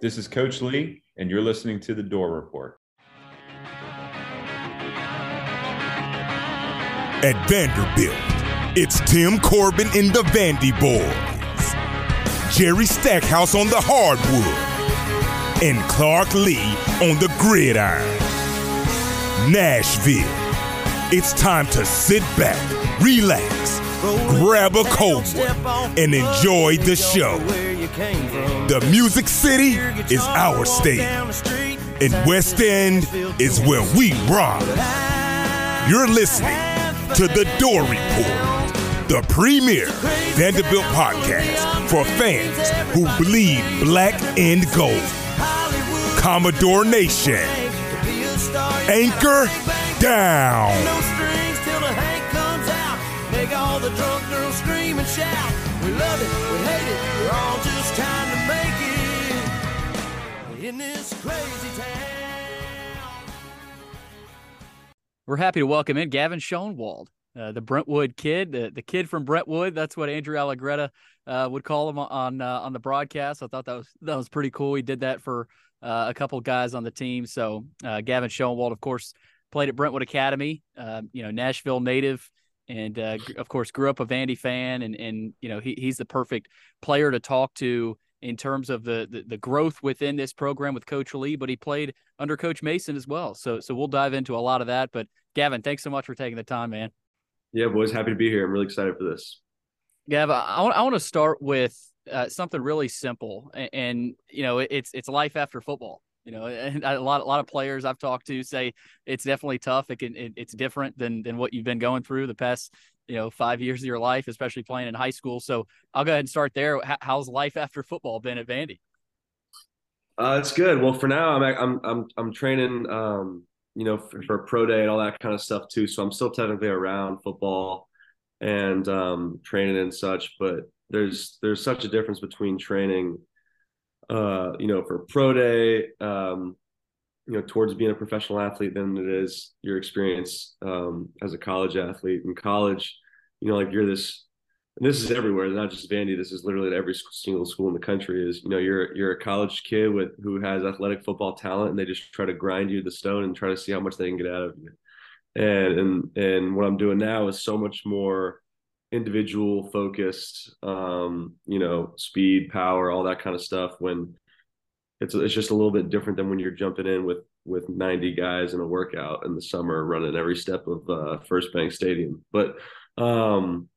This is Coach Lea, and you're listening to The Dore Report. At Vanderbilt, it's Tim Corbin in the Vandy Boys, Jerry Stackhouse on the hardwood, and Clark Lea on the gridiron. Nashville, it's time to sit back, relax, grab a cold one, and enjoy the show. The Music City is our state, and West End is where we rock. You're listening to The Dore Report, the premier Vanderbilt podcast for fans who bleed black and gold. Commodore Nation, anchor down. The drunk girls scream and shout. We love it, we hate it, we're all just trying to make it in this crazy town. We're happy to welcome in Gavin Schoenwald, uh, the Brentwood kid, the, the kid from Brentwood. That's what Andrew Allegretta uh, would call him on uh, on the broadcast. I thought that was that was pretty cool. He did that for uh, a couple guys on the team. So uh, Gavin Schoenwald, of course, played at Brentwood Academy. Uh, you know, Nashville native, and of course, grew up a Vandy fan. And and you know, he, he's the perfect player to talk to in terms of the, the, the growth within this program with Coach Lea, but he played under Coach Mason as well. So so we'll dive into a lot of that. But Gavin, thanks so much for taking the time, man. Yeah, boys, happy to be here. I'm really excited for this. Gav, I, I want to start with uh, something really simple, and, and, you know, it's it's life after football. You know, and a lot a lot of players I've talked to say it's definitely tough. It can it, it's different than than what you've been going through the past you know five years of your life, especially playing in high school. So I'll go ahead and start there. how's life after football been at Vandy? Uh, it's good. Well, for now, I'm I'm I'm I'm training. Um, you know, for, for, pro day and all that kind of stuff too. So I'm still technically around football and um, training and such, but there's there's such a difference between training, uh, you know, for pro day, um, you know, towards being a professional athlete than it is your experience um, as a college athlete. In college, you know, like you're this and this is everywhere, not just Vandy. This is literally at every single school in the country. Is you know you're you're a college kid with who has athletic football talent, and they just try to grind you to the stone and try to see how much they can get out of you. And and and what I'm doing now is so much more individual focused. Um, you know, speed, power, all that kind of stuff. When it's it's just a little bit different than when you're jumping in with with 90 guys in a workout in the summer, running every step of uh, First Bank Stadium. But um,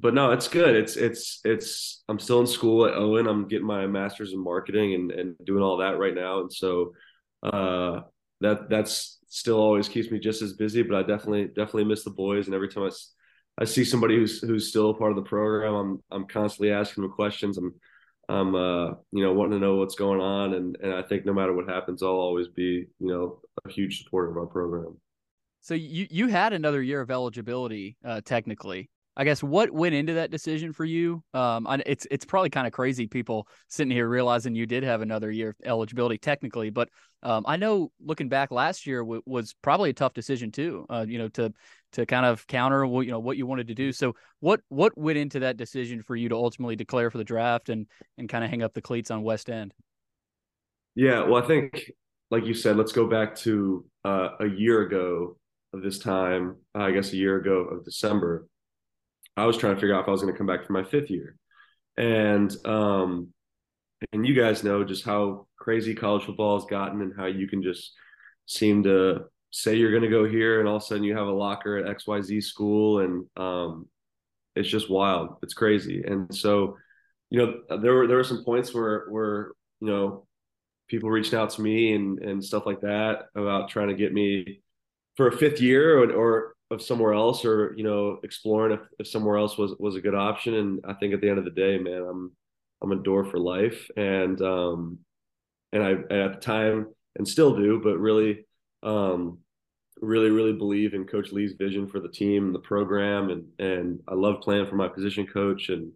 but no, it's good. It's it's it's. I'm still in school at Owen. I'm getting my master's in marketing and and doing all that right now. And so uh, that that's still always keeps me just as busy. But I definitely definitely miss the boys. And every time I, I see somebody who's who's still a part of the program, I'm I'm constantly asking them questions. I'm I'm uh, you know wanting to know what's going on. And and I think no matter what happens, I'll always be you know a huge supporter of our program. So you you had another year of eligibility uh, technically I guess what went into that decision for you? Um, it's it's probably kind of crazy people sitting here realizing you did have another year of eligibility technically, but um, I know looking back last year w- was probably a tough decision too. Uh, you know, to to kind of counter what you know what you wanted to do. So what what went into that decision for you to ultimately declare for the draft and and kind of hang up the cleats on West End? Yeah, well, I think like you said, let's go back to uh, a year ago of this time. I guess a year ago of December I was trying to figure out if I was going to come back for my fifth year. And um, and you guys know just how crazy college football has gotten and how you can just seem to say you're going to go here and all of a sudden you have a locker at XYZ school and um, it's just wild. It's crazy. And so, you know, there were there were some points where where, you know, people reached out to me and and stuff like that about trying to get me for a fifth year or, or of somewhere else or you know exploring if, if somewhere else was was a good option and i think at the end of the day man i'm i'm a door for life and um and i at the time and still do but really um really really believe in coach lea's vision for the team the program and and i love playing for my position coach and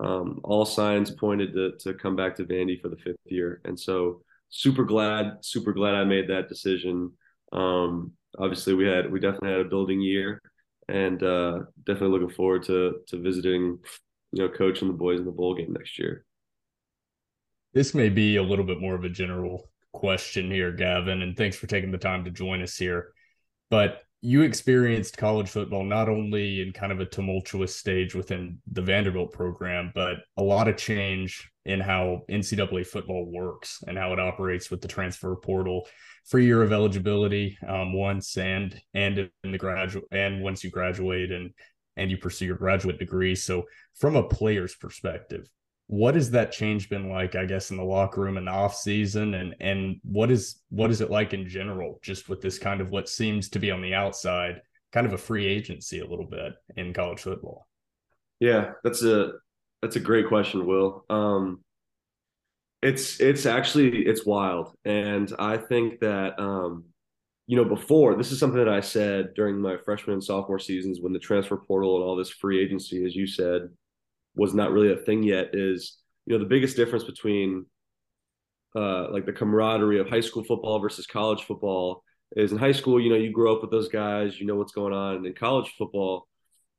um, all signs pointed to to come back to vandy for the fifth year and so super glad super glad i made that decision um obviously we had we definitely had a building year, and uh, definitely looking forward to to visiting, you know, coach and the boys in the bowl game next year. this may be a little bit more of a general question here, Gavin, and thanks for taking the time to join us here. But you experienced college football not only in kind of a tumultuous stage within the Vanderbilt program, but a lot of change in how NCAA football works and how it operates with the transfer portal, free year of eligibility um, once and and in the graduate and once you graduate and and you pursue your graduate degree. So from a player's perspective, what has that change been like i guess in the locker room in the off season? And and what is what is it like in general just with this kind of what seems to be on the outside kind of a free agency a little bit in college football? Yeah that's a that's a great question will. Um it's it's actually it's wild. And i think that um you know before this is something that i said during my freshman and sophomore seasons when the transfer portal and all this free agency as you said was not really a thing yet is you know the biggest difference between uh, like the camaraderie of high school football versus college football is in high school you know you grow up with those guys you know what's going on and in college football.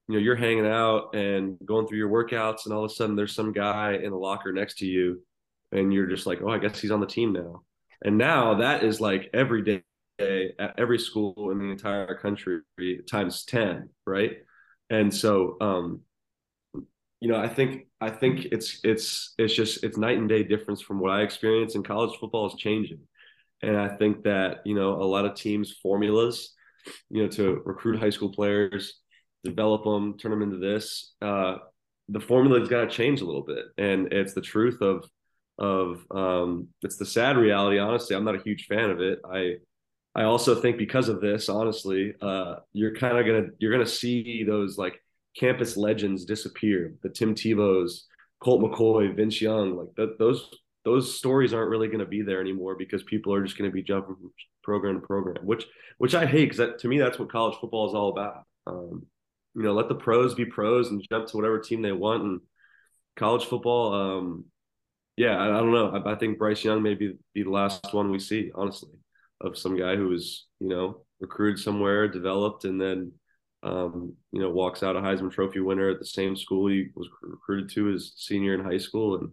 You know you're hanging out and going through your workouts and all of a sudden there's some guy in the locker next to you and you're just like oh i guess he's on the team now. And now that is like every day at every school in the entire country times 10 right? And so um you know, I think I think it's it's it's just it's night and day difference from what I experienced. And college football is changing, and I think that you know a lot of teams formulas, you know, to recruit high school players, develop them, turn them into this. Uh, the formula's got to change a little bit, and it's the truth of of um, it's the sad reality. Honestly, I'm not a huge fan of it. I I also think because of this, honestly, uh, you're kind of gonna you're gonna see those like campus legends disappear. The Tim Tebow's, Colt McCoy, Vince Young, like th- those those stories aren't really going to be there anymore because people are just going to be jumping from program to program, which which I hate because to me that's what college football is all about. Um, you know, let the pros be pros and jump to whatever team they want. And college football, um, yeah, I, I, don't know. I, I, think Bryce Young may be, be the last one we see, honestly, of some guy who was you know recruited somewhere, developed, and then um, you know, walks out a Heisman Trophy winner at the same school he was recruited to his senior in high school, and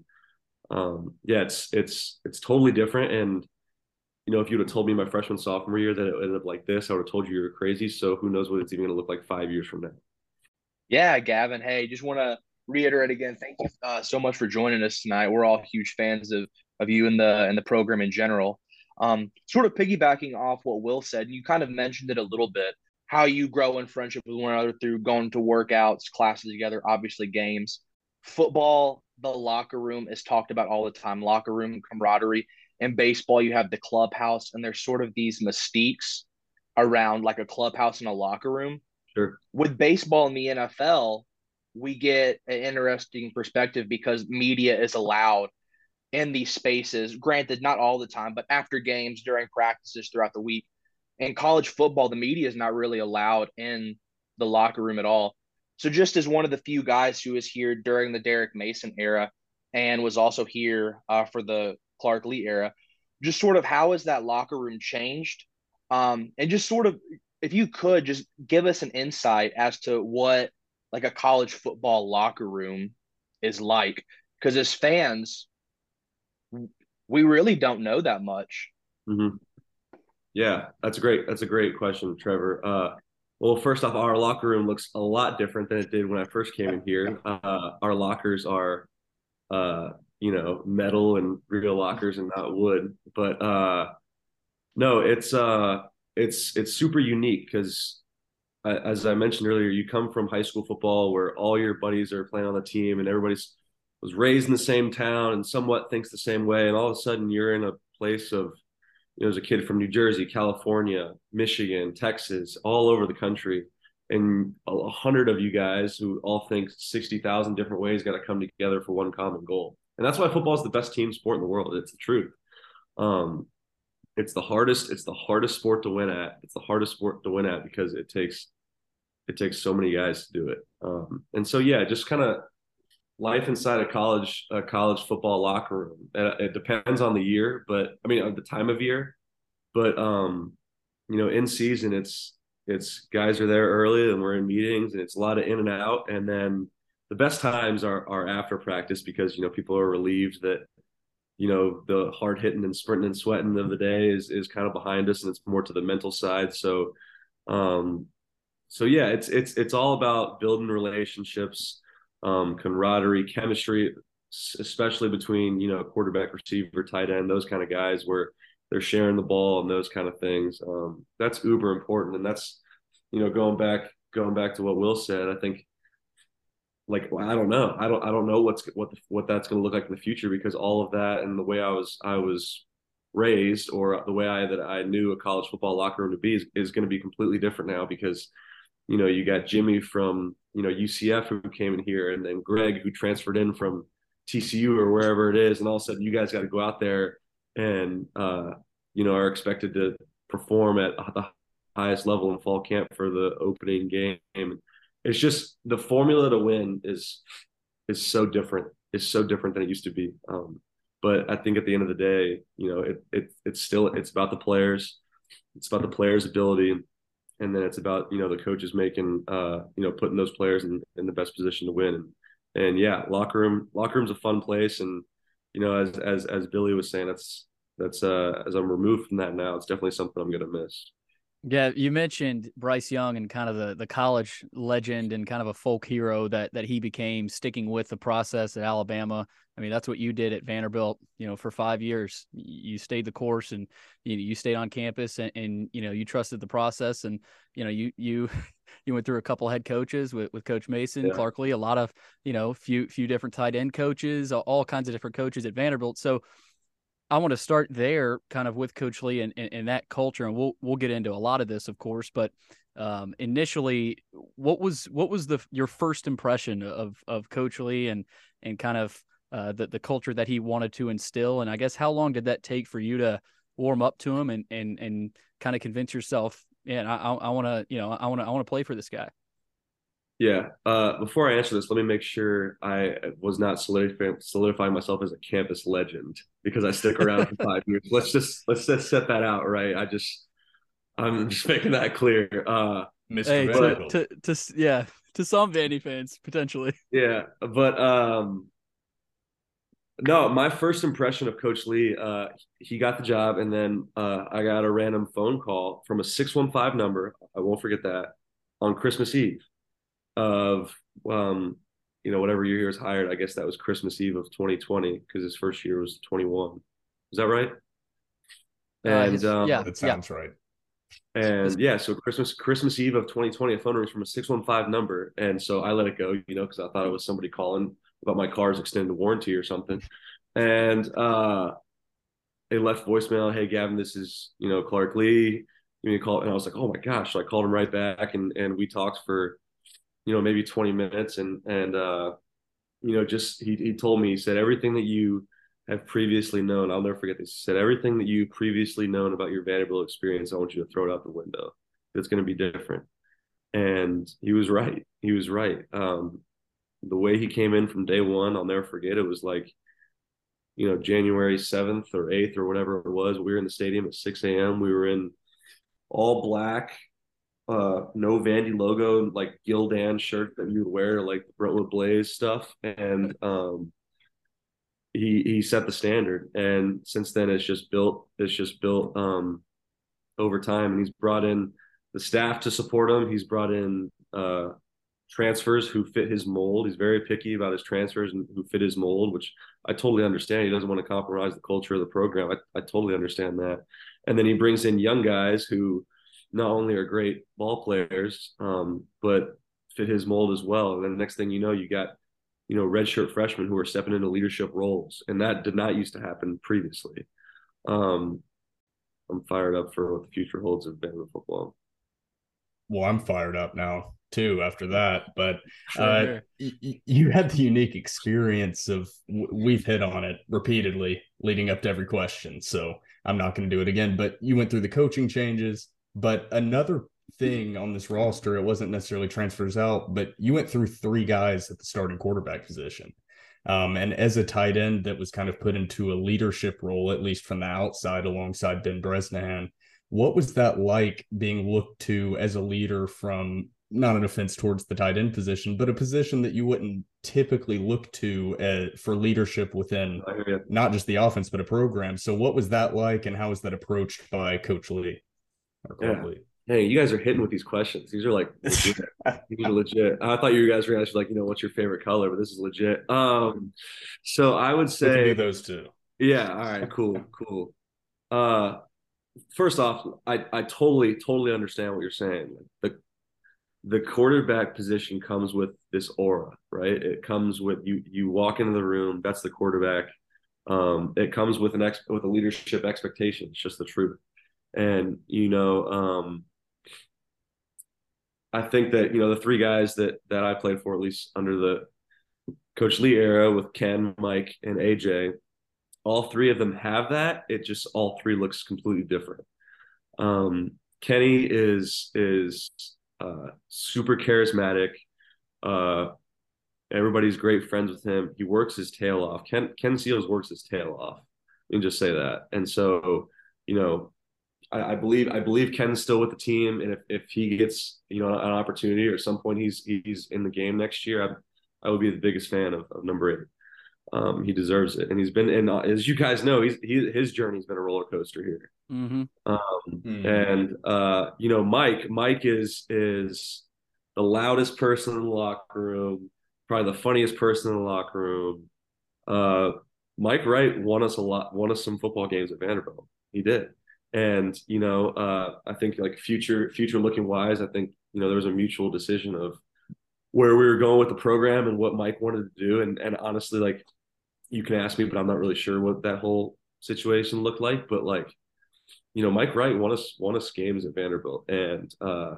um, yeah, it's it's it's totally different. And you know, if you would have told me my freshman sophomore year that it ended up like this, I would have told you you're crazy. So who knows what it's even going to look like five years from now? Yeah, Gavin. Hey, just want to reiterate again. Thank you uh, so much for joining us tonight. We're all huge fans of of you and the and the program in general. Um, sort of piggybacking off what Will said, and you kind of mentioned it a little bit how you grow in friendship with one another through going to workouts, classes together, obviously games. Football, the locker room is talked about all the time, locker room camaraderie. In baseball, you have the clubhouse, and there's sort of these mystiques around like a clubhouse and a locker room. Sure. With baseball in the NFL, we get an interesting perspective because media is allowed in these spaces. Granted, not all the time, but after games, during practices throughout the week, in college football, the media is not really allowed in the locker room at all. So, just as one of the few guys who was here during the Derek Mason era and was also here uh, for the Clark Lea era, just sort of how has that locker room changed? Um, and just sort of, if you could just give us an insight as to what like a college football locker room is like, because as fans, we really don't know that much. Mm-hmm. Yeah, that's a great. That's a great question, Trevor. Uh, well, first off, our locker room looks a lot different than it did when I first came in here. Uh, our lockers are, uh, you know, metal and real lockers and not wood. But uh, no, it's uh, it's it's super unique because, as I mentioned earlier, you come from high school football where all your buddies are playing on the team and everybody's was raised in the same town and somewhat thinks the same way, and all of a sudden you're in a place of you know, a kid from New Jersey, California, Michigan, Texas, all over the country, and a hundred of you guys who all think sixty thousand different ways got to come together for one common goal. And that's why football is the best team sport in the world. It's the truth. Um, it's the hardest. It's the hardest sport to win at. It's the hardest sport to win at because it takes it takes so many guys to do it. Um, and so yeah, just kind of life inside a college a college football locker room. It, depends on the year, but I mean the time of year. But um, you know, in season, it's it's guys are there early and we're in meetings and it's a lot of in and out. And then the best times are are after practice because you know people are relieved that you know the hard hitting and sprinting and sweating of the day is is kind of behind us, and it's more to the mental side. So, um, so yeah, it's it's it's all about building relationships, um, camaraderie, chemistry, especially between you know quarterback, receiver, tight end, those kind of guys where they're sharing the ball and those kind of things. Um, that's uber important, and that's you know going back going back to what Will said. I think like I don't know, I don't I don't know what's what the, what that's going to look like in the future because all of that and the way I was I was raised or the way I that I knew a college football locker room to be is, is going to be completely different now because you know you got Jimmy from you know UCF who came in here and then Greg who transferred in from TCU or wherever it is and all of a sudden you guys got to go out there and uh, you know are expected to perform at the highest level in fall camp for the opening game. It's just the formula to win is is so different. It's so different than it used to be. Um, but I think at the end of the day, you know, it it it's still it's about the players. It's about the players' ability, and then it's about you know the coaches making uh you know putting those players in in the best position to win. And and yeah, locker room locker room's a fun place, and you know, as as as Billy was saying, that's that's uh as I'm removed from that now, it's definitely something I'm gonna miss. Yeah, you mentioned Bryce Young and kind of the the college legend and kind of a folk hero that that he became, sticking with the process at Alabama. I mean, that's what you did at Vanderbilt. You know, for five years, you stayed the course and you you stayed on campus and, and you know you trusted the process and you know you you you went through a couple head coaches with, with Coach Mason, yeah. Clark Lea, a lot of you know few few different tight end coaches, all kinds of different coaches at Vanderbilt. So I want to start there, kind of with Coach Lea and, and, and, that culture, and we'll we'll get into a lot of this, of course. But um, initially, what was what was the your first impression of of Coach Lea and and kind of uh, the the culture that he wanted to instill? And I guess how long did that take for you to warm up to him and and and kind of convince yourself yeah, I, I want to, you know, I want to, I want to play for this guy. Yeah. Uh, before I answer this, let me make sure I was not solidifying, solidifying myself as a campus legend because I stick around for five years. Let's just let's just set that out, right? I just I'm just making that clear. Uh, Mr. Hey, to, to, to yeah, to some Vandy fans potentially. Yeah, but um, no, my first impression of Coach Lea, uh, he got the job, and then uh, I got a random phone call from a six one five number. I won't forget that on Christmas Eve of um, you know whatever year he was hired. I guess that was Christmas Eve of 2020 because his first year was 21. Is that right? Uh, and uh, um, yeah, that sounds yeah. right. And yeah, so Christmas Christmas Eve of 2020, a phone rings from a 615 number. And so I let it go, you know, because I thought it was somebody calling about my car's extended warranty or something. And uh, they left voicemail, hey Gavin, this is you know Clark Lea. You call, and I was like, oh my gosh! So I called him right back, and and we talked for you know maybe 20 minutes, and and uh, you know just he he told me he said everything that you have previously known. I'll never forget this. He said everything that you previously known about your Vanderbilt experience. I want you to throw it out the window. It's going to be different. And he was right. He was right. Um, the way he came in from day one, I'll never forget. It was like, you know, January 7th or 8th or whatever it was. We were in the stadium at 6 a.m. We were in all black, uh, no Vandy logo, like Gildan shirt that you would wear, like the Brentwood Blaze stuff. And um, he he set the standard. And since then it's just built, it's just built um over time. And he's brought in the staff to support him. He's brought in uh transfers who fit his mold. He's very picky about his transfers and who fit his mold, which I totally understand. He doesn't want to compromise the culture of the program. I, I totally understand that. And then he brings in young guys who not only are great ball players, um, but fit his mold as well. And then the next thing you know, you got, you know, redshirt freshmen who are stepping into leadership roles. And that did not used to happen previously. Um, I'm fired up for what the future holds of Bama football. Well, I'm fired up now too after that. But uh, y- you had the unique experience of we've hit on it repeatedly leading up to every question. So I'm not going to do it again. But you went through the coaching changes. But another thing on this roster, it wasn't necessarily transfers out, but you went through three guys at the starting quarterback position. Um, and as a tight end that was kind of put into a leadership role, at least from the outside, alongside Ben Bresnahan, what was that like being looked to as a leader from not an offense towards the tight end position, but a position that you wouldn't typically look to uh, for leadership within not just the offense but a program. So, what was that like, and how was that approached by Coach Lea? Yeah. Hey, you guys are hitting with these questions. These are like legit. these are legit. I thought you guys were actually like, you know, what's your favorite color? But this is legit. Um, so I would say those two. Yeah. All right. Cool. Cool. Uh, first off, I I totally totally understand what you're saying. The the quarterback position comes with this aura, right? It comes with you you walk into the room, that's the quarterback. Um, it comes with an ex with a leadership expectation. It's just the truth. And you know, um, I think that you know the three guys that that I played for, at least under the Coach Lea era, with Ken, Mike, and AJ, all three of them have that. It just all three looks completely different. Um, Kenny is is uh, super charismatic. Uh, everybody's great friends with him. He works his tail off. Ken Ken Seals works his tail off. Let me just say that. And so, you know, I, I, believe I believe Ken's still with the team, and if, if he gets you know an opportunity or at some point he's he's in the game next year, I, I would be the biggest fan of, of number eight. Um, he deserves it, and he's been and uh, as you guys know, he's he, his journey's been a roller coaster here. Mm-hmm. Um, mm-hmm. And uh, you know, Mike, Mike is is the loudest person in the locker room, probably the funniest person in the locker room. Uh, Mike Wright won us a lot, won us some football games at Vanderbilt. He did, and you know, uh, I think like future future looking wise, I think you know there was a mutual decision of where we were going with the program and what Mike wanted to do, and and honestly, like you can ask me, but I'm not really sure what that whole situation looked like. But like, you know, Mike Wright won us won us games at Vanderbilt, and uh,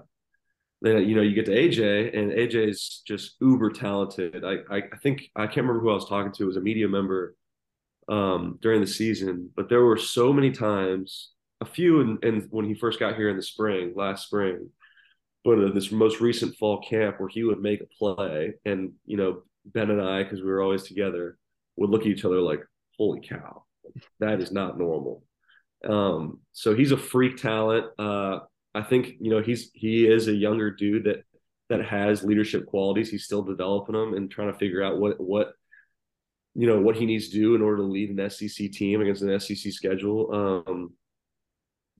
then you know you get to AJ, and AJ's just uber talented. I, I I think I can't remember who I was talking to. It was a media member um, during the season, but there were so many times, a few, and in, in, when he first got here in the spring, last spring, but uh, this most recent fall camp where he would make a play, and you know Ben and I, because we were always together would look at each other like, holy cow, that is not normal. Um, so he's a freak talent. Uh, I think, you know, he's, he is a younger dude that, that has leadership qualities. He's still developing them and trying to figure out what, what, you know, what he needs to do in order to lead an SEC team against an SEC schedule. Um,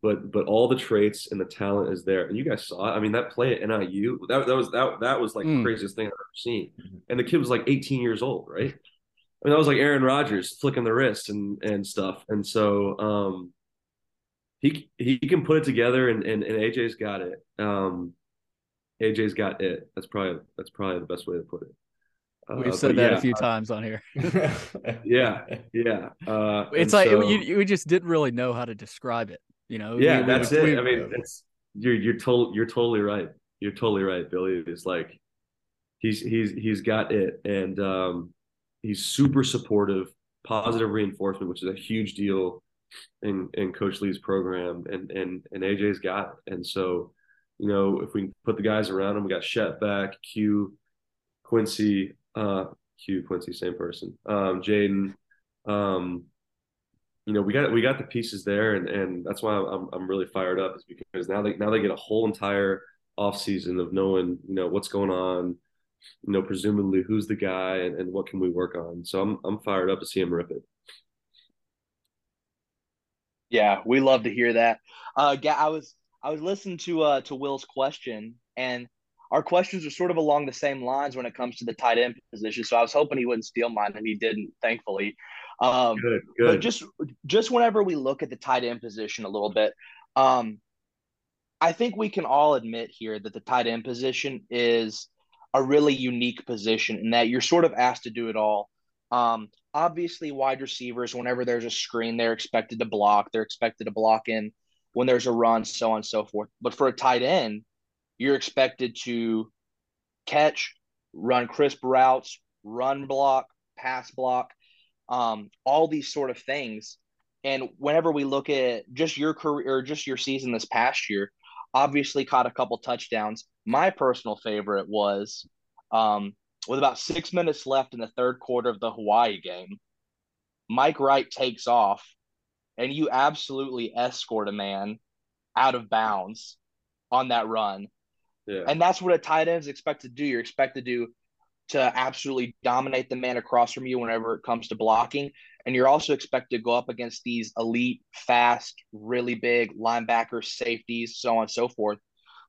but but all the traits and the talent is there. And you guys saw it. I mean, that play at NIU, that, that was that that was like mm. the craziest thing I've ever seen. Mm-hmm. And the kid was like 18 years old, right? I mean, that was like Aaron Rodgers flicking the wrist and and stuff. And so um, he he can put it together, and and, and AJ's got it. Um, AJ's got it. That's probably that's probably the best way to put it. Uh, We've said that yeah, a few uh, times on here. yeah, yeah. Uh, it's like so, you, we just didn't really know how to describe it. You know. Yeah, we, that's we, it. We, I mean, it's you're you're total you're totally right. You're totally right, Billy. It's like he's he's he's got it, and um, he's super supportive, positive reinforcement, which is a huge deal in in Coach Lea's program, and and and AJ's got it. And so, you know, if we can put the guys around him, we got Shep back, Q, Quincy, uh, Q, Quincy, same person, um, Jaden. Um, you know, we got we got the pieces there, and and that's why I'm I'm really fired up, is because now they now they get a whole entire off season of knowing you know what's going on you know, presumably who's the guy and, and what can we work on. So I'm I'm fired up to see him rip it. Yeah, we love to hear that. Uh, I was I was listening to uh to Will's question, and our questions are sort of along the same lines when it comes to the tight end position. So I was hoping he wouldn't steal mine, and he didn't, thankfully. Um, good, good. But just just whenever we look at the tight end position a little bit, um, I think we can all admit here that the tight end position is a really unique position in that you're sort of asked to do it all. Um, obviously, wide receivers, whenever there's a screen, they're expected to block. They're expected to block in when there's a run, so on and so forth. But for a tight end, you're expected to catch, run crisp routes, run block, pass block, um, all these sort of things. And whenever we look at just your career just your season this past year, obviously caught a couple touchdowns. My personal favorite was um, with about six minutes left in the third quarter of the Hawaii game. Mike Wright takes off, and you absolutely escort a man out of bounds on that run. Yeah. And that's what a tight end is expected to do. You're expected to do to absolutely dominate the man across from you whenever it comes to blocking. And you're also expected to go up against these elite, fast, really big linebackers, safeties, so on and so forth.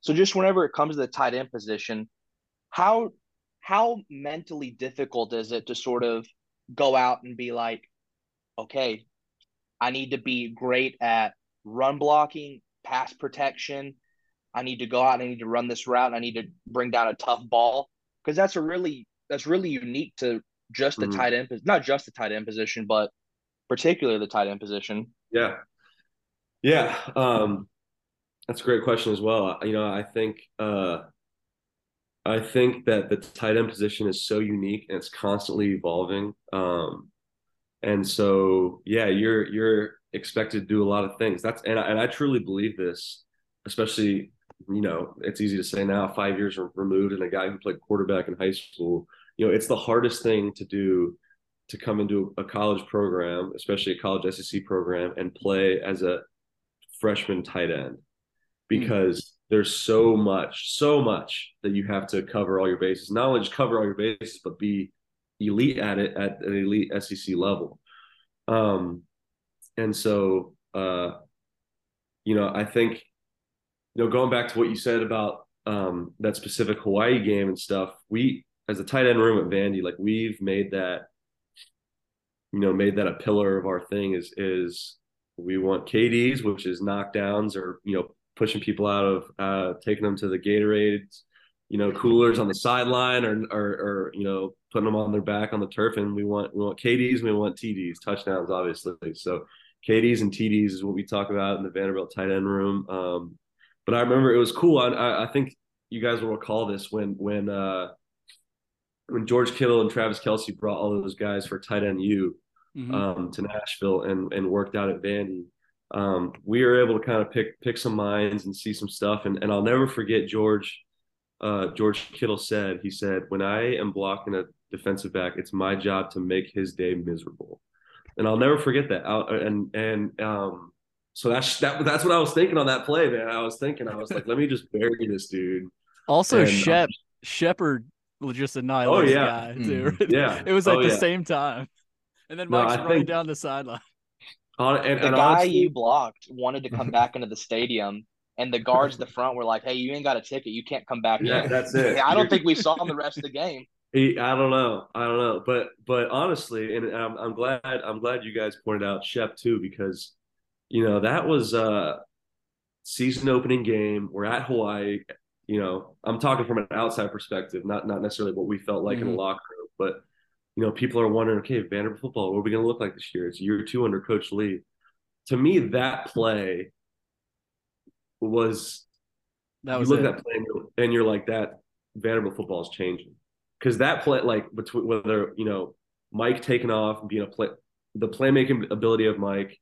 So just whenever it comes to the tight end position, how how mentally difficult is it to sort of go out and be like, okay, I need to be great at run blocking, pass protection. I need to go out and I need to run this route. I need to bring down a tough ball because that's a really that's really unique to just the Mhm. tight end, not just the tight end position, but particularly the tight end position. Yeah. Yeah. Um, that's a great question as well. You know, I think uh, I think that the tight end position is so unique and it's constantly evolving. Um, and so yeah, you're you're expected to do a lot of things. That's and I, and I truly believe this, especially you know, it's easy to say now, five years removed, and a guy who played quarterback in high school. You know, it's the hardest thing to do to come into a college program, especially a college SEC program, and play as a freshman tight end because there's so much, so much that you have to cover all your bases. Not only just cover all your bases, but be elite at it at an elite SEC level. Um, and so, uh, you know, I think, you know, going back to what you said about um, that specific Hawaii game and stuff, we, as a tight end room at Vandy, like we've made that, you know, made that a pillar of our thing is, is we want KDs, which is knockdowns or, you know, pushing people out of, uh, taking them to the Gatorades, you know, coolers on the sideline or, or, or, you know, putting them on their back on the turf. And we want, we want KDs, we want TDs, touchdowns, obviously. So KDs and TDs is what we talk about in the Vanderbilt tight end room. Um, but I remember it was cool. I, I think you guys will recall this when, when, uh, when George Kittle and Travis Kelce brought all those guys for tight end U Mhm. um, to Nashville and and worked out at Vandy. Um, we were able to kind of pick pick some minds and see some stuff. And and I'll never forget George. Uh, George Kittle said he said when I am blocking a defensive back, it's my job to make his day miserable. And I'll never forget that. I'll, and and um, so that's that that's what I was thinking on that play, man. I was thinking I was like, let me just bury this dude. Also, And, Shep Sheppard was just annihilated Oh, yeah. guy too. Mhm. Yeah. it was like Oh, the yeah. same time. And then No, Mike's I running think- down the sideline. On, and, The and guy honestly, you blocked wanted to come back into the stadium, and the guards at the front were like, "Hey, you ain't got a ticket. You can't come back yeah, in." that's it. I don't think we saw him the rest of the game. He, I don't know. I don't know. But but honestly, and I'm I'm glad I'm glad you guys pointed out Shep too because you know that was a season opening game. We're at Hawaii. You know, I'm talking from an outside perspective, not not necessarily what we felt like in Mhm. the locker room, but you know, people are wondering, okay, Vanderbilt football, what are we going to look like this year? It's year two under Coach Lea. To me, that play was That you was look it. at that play and you're, and you're like that Vanderbilt football is changing because that play like between whether you know Mike taking off and being a play the playmaking ability of Mike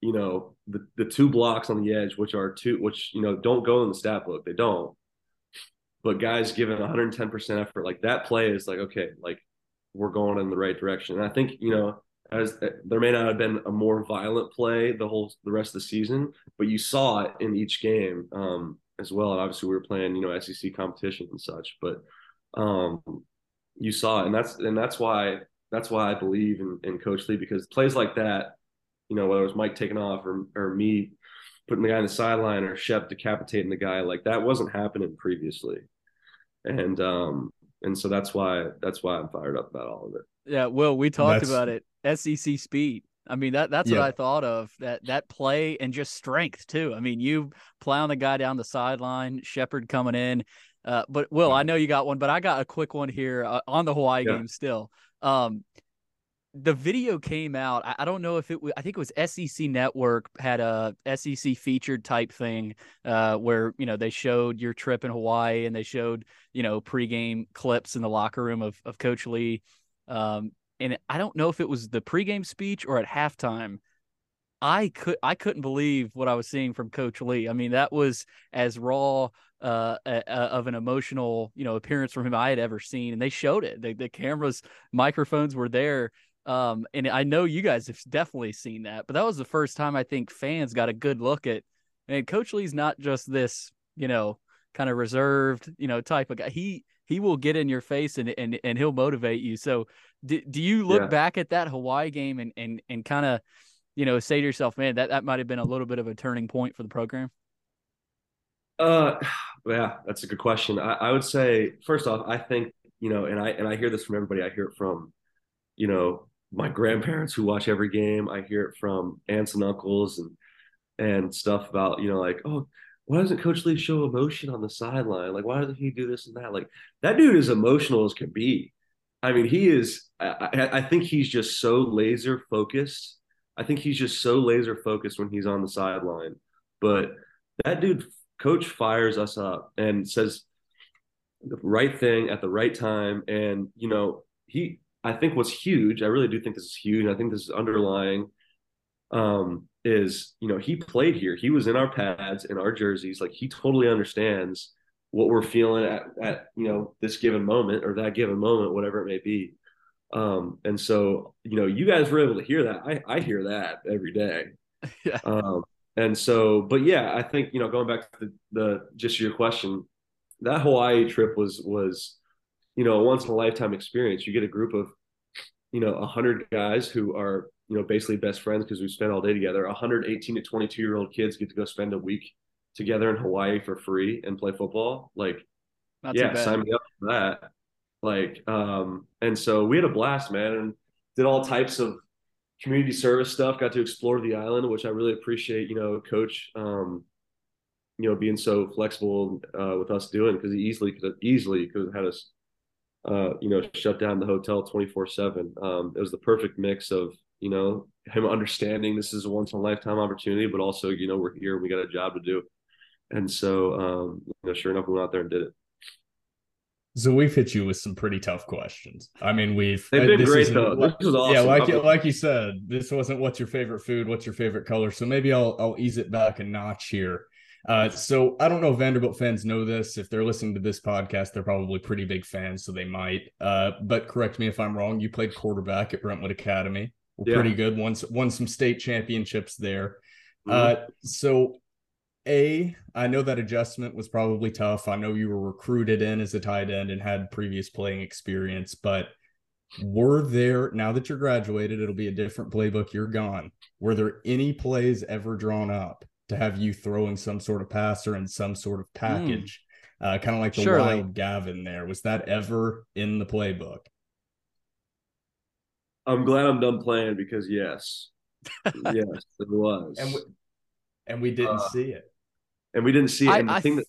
you know the the two blocks on the edge which are two which you know don't go in the stat book. They don't. But guys giving 110% effort like that play is like okay like we're going in the right direction. And I think you know as there may not have been a more violent play the whole the rest of the season but you saw it in each game um, as well. And obviously, we were playing, you know, SEC competition and such, but um, you saw it, and that's and that's why that's why I believe in, in Coach Lea because plays like that, you know, whether it was Mike taking off or or me putting the guy in the sideline or Shep decapitating the guy, like that wasn't happening previously, and um, and so that's why that's why I'm fired up about all of it. Yeah, Will, we talked That's- about it. SEC speed. I mean that that's what I thought of. That that play and just strength too. I mean, you plowing the guy down the sideline, Sheppard coming in. Uh, but Will, I know you got one, but I got a quick one here uh, on the Hawaii Yeah. game still. Um, the video came out. I, don't know if it was. I think it was SEC Network had a SEC featured type thing uh, where you know they showed your trip in Hawaii and they showed you know pregame clips in the locker room of of Coach Lea. Um, and I don't know if it was the pregame speech or at halftime. I could I couldn't believe what I was seeing from Coach Lea. I mean, that was as raw uh, a, a- of an emotional you know appearance from him I had ever seen, and they showed it. The, the cameras, microphones were there, um, and I know you guys have definitely seen that. But that was the first time I think fans got a good look at. And Coach Lea's not just this you know kind of reserved, you know, type of guy. He he will get in your face and and and he'll motivate you. So do, do you look Yeah. back at that Hawaii game and and and kind of you know say to yourself, man, that that might have been a little bit of a turning point for the program? Uh, yeah, that's a good question. I, I would say first off, I think you know, and I and I hear this from everybody. I hear it from, you know, my grandparents who watch every game. I hear it from aunts and uncles and and stuff about you know like oh why doesn't Coach Lea show emotion on the sideline? Like why doesn't he do this and that? Like that dude is emotional as can be. I mean, he is. I, I think he's just so laser focused. I think he's just so laser focused when he's on the sideline. But that dude coach fires us up and says the right thing at the right time and you know he i think what's huge i really do think this is huge i think this is underlying um is you know he played here. He was in our pads in our jerseys. Like he totally understands what we're feeling at at you know this given moment or that given moment whatever it may be. Um and so you know you guys were able to hear that. I i hear that every day. Yeah. um and so, but yeah, I think you know, going back to the, the just your question, that Hawaii trip was was, you know, a once in a lifetime experience. You get a group of, you know, a hundred guys who are you know basically best friends because we spent all day together. A hundred eighteen to twenty two year old kids get to go spend a week together in Hawaii for free and play football. Like, Not yeah, sign me up for that. Like, um, and so we had a blast, man, and did all types of community service stuff. Got to explore the island, which I really appreciate. You know, Coach, um, you know, being so flexible uh, with us doing because he easily could have easily could have had us, uh, you know, shut down the hotel twenty four seven. Um, It was the perfect mix of you know him understanding this is a once in a lifetime opportunity, but also you know we're here, we got a job to do, and so um, you know, sure enough, we went out there and did it. So we've hit you with some pretty tough questions. I mean, we've They've uh, been this great though. This was awesome. Yeah, like you, like you said, this wasn't what's your favorite food, what's your favorite color. So maybe I'll I'll ease it back a notch here. Uh, so I don't know if Vanderbilt fans know this. If they're listening to this podcast, they're probably pretty big fans, so they might. Uh, but correct me if I'm wrong. You played quarterback at Brentwood Academy. Yeah. pretty good. Won won some state championships there. Mhm. Uh, so a, I know that adjustment was probably tough. I know you were recruited in as a tight end and had previous playing experience, but were there now that you're graduated, it'll be a different playbook. You're gone. Were there any plays ever drawn up to have you throwing some sort of passer and some sort of package? Uh, kind of like the Surely. wild Gavin there. Was that ever in the playbook? I'm glad I'm done playing because yes, yes, it was, And we, and we didn't Uh, see it. and we didn't see it. I- And the I thing that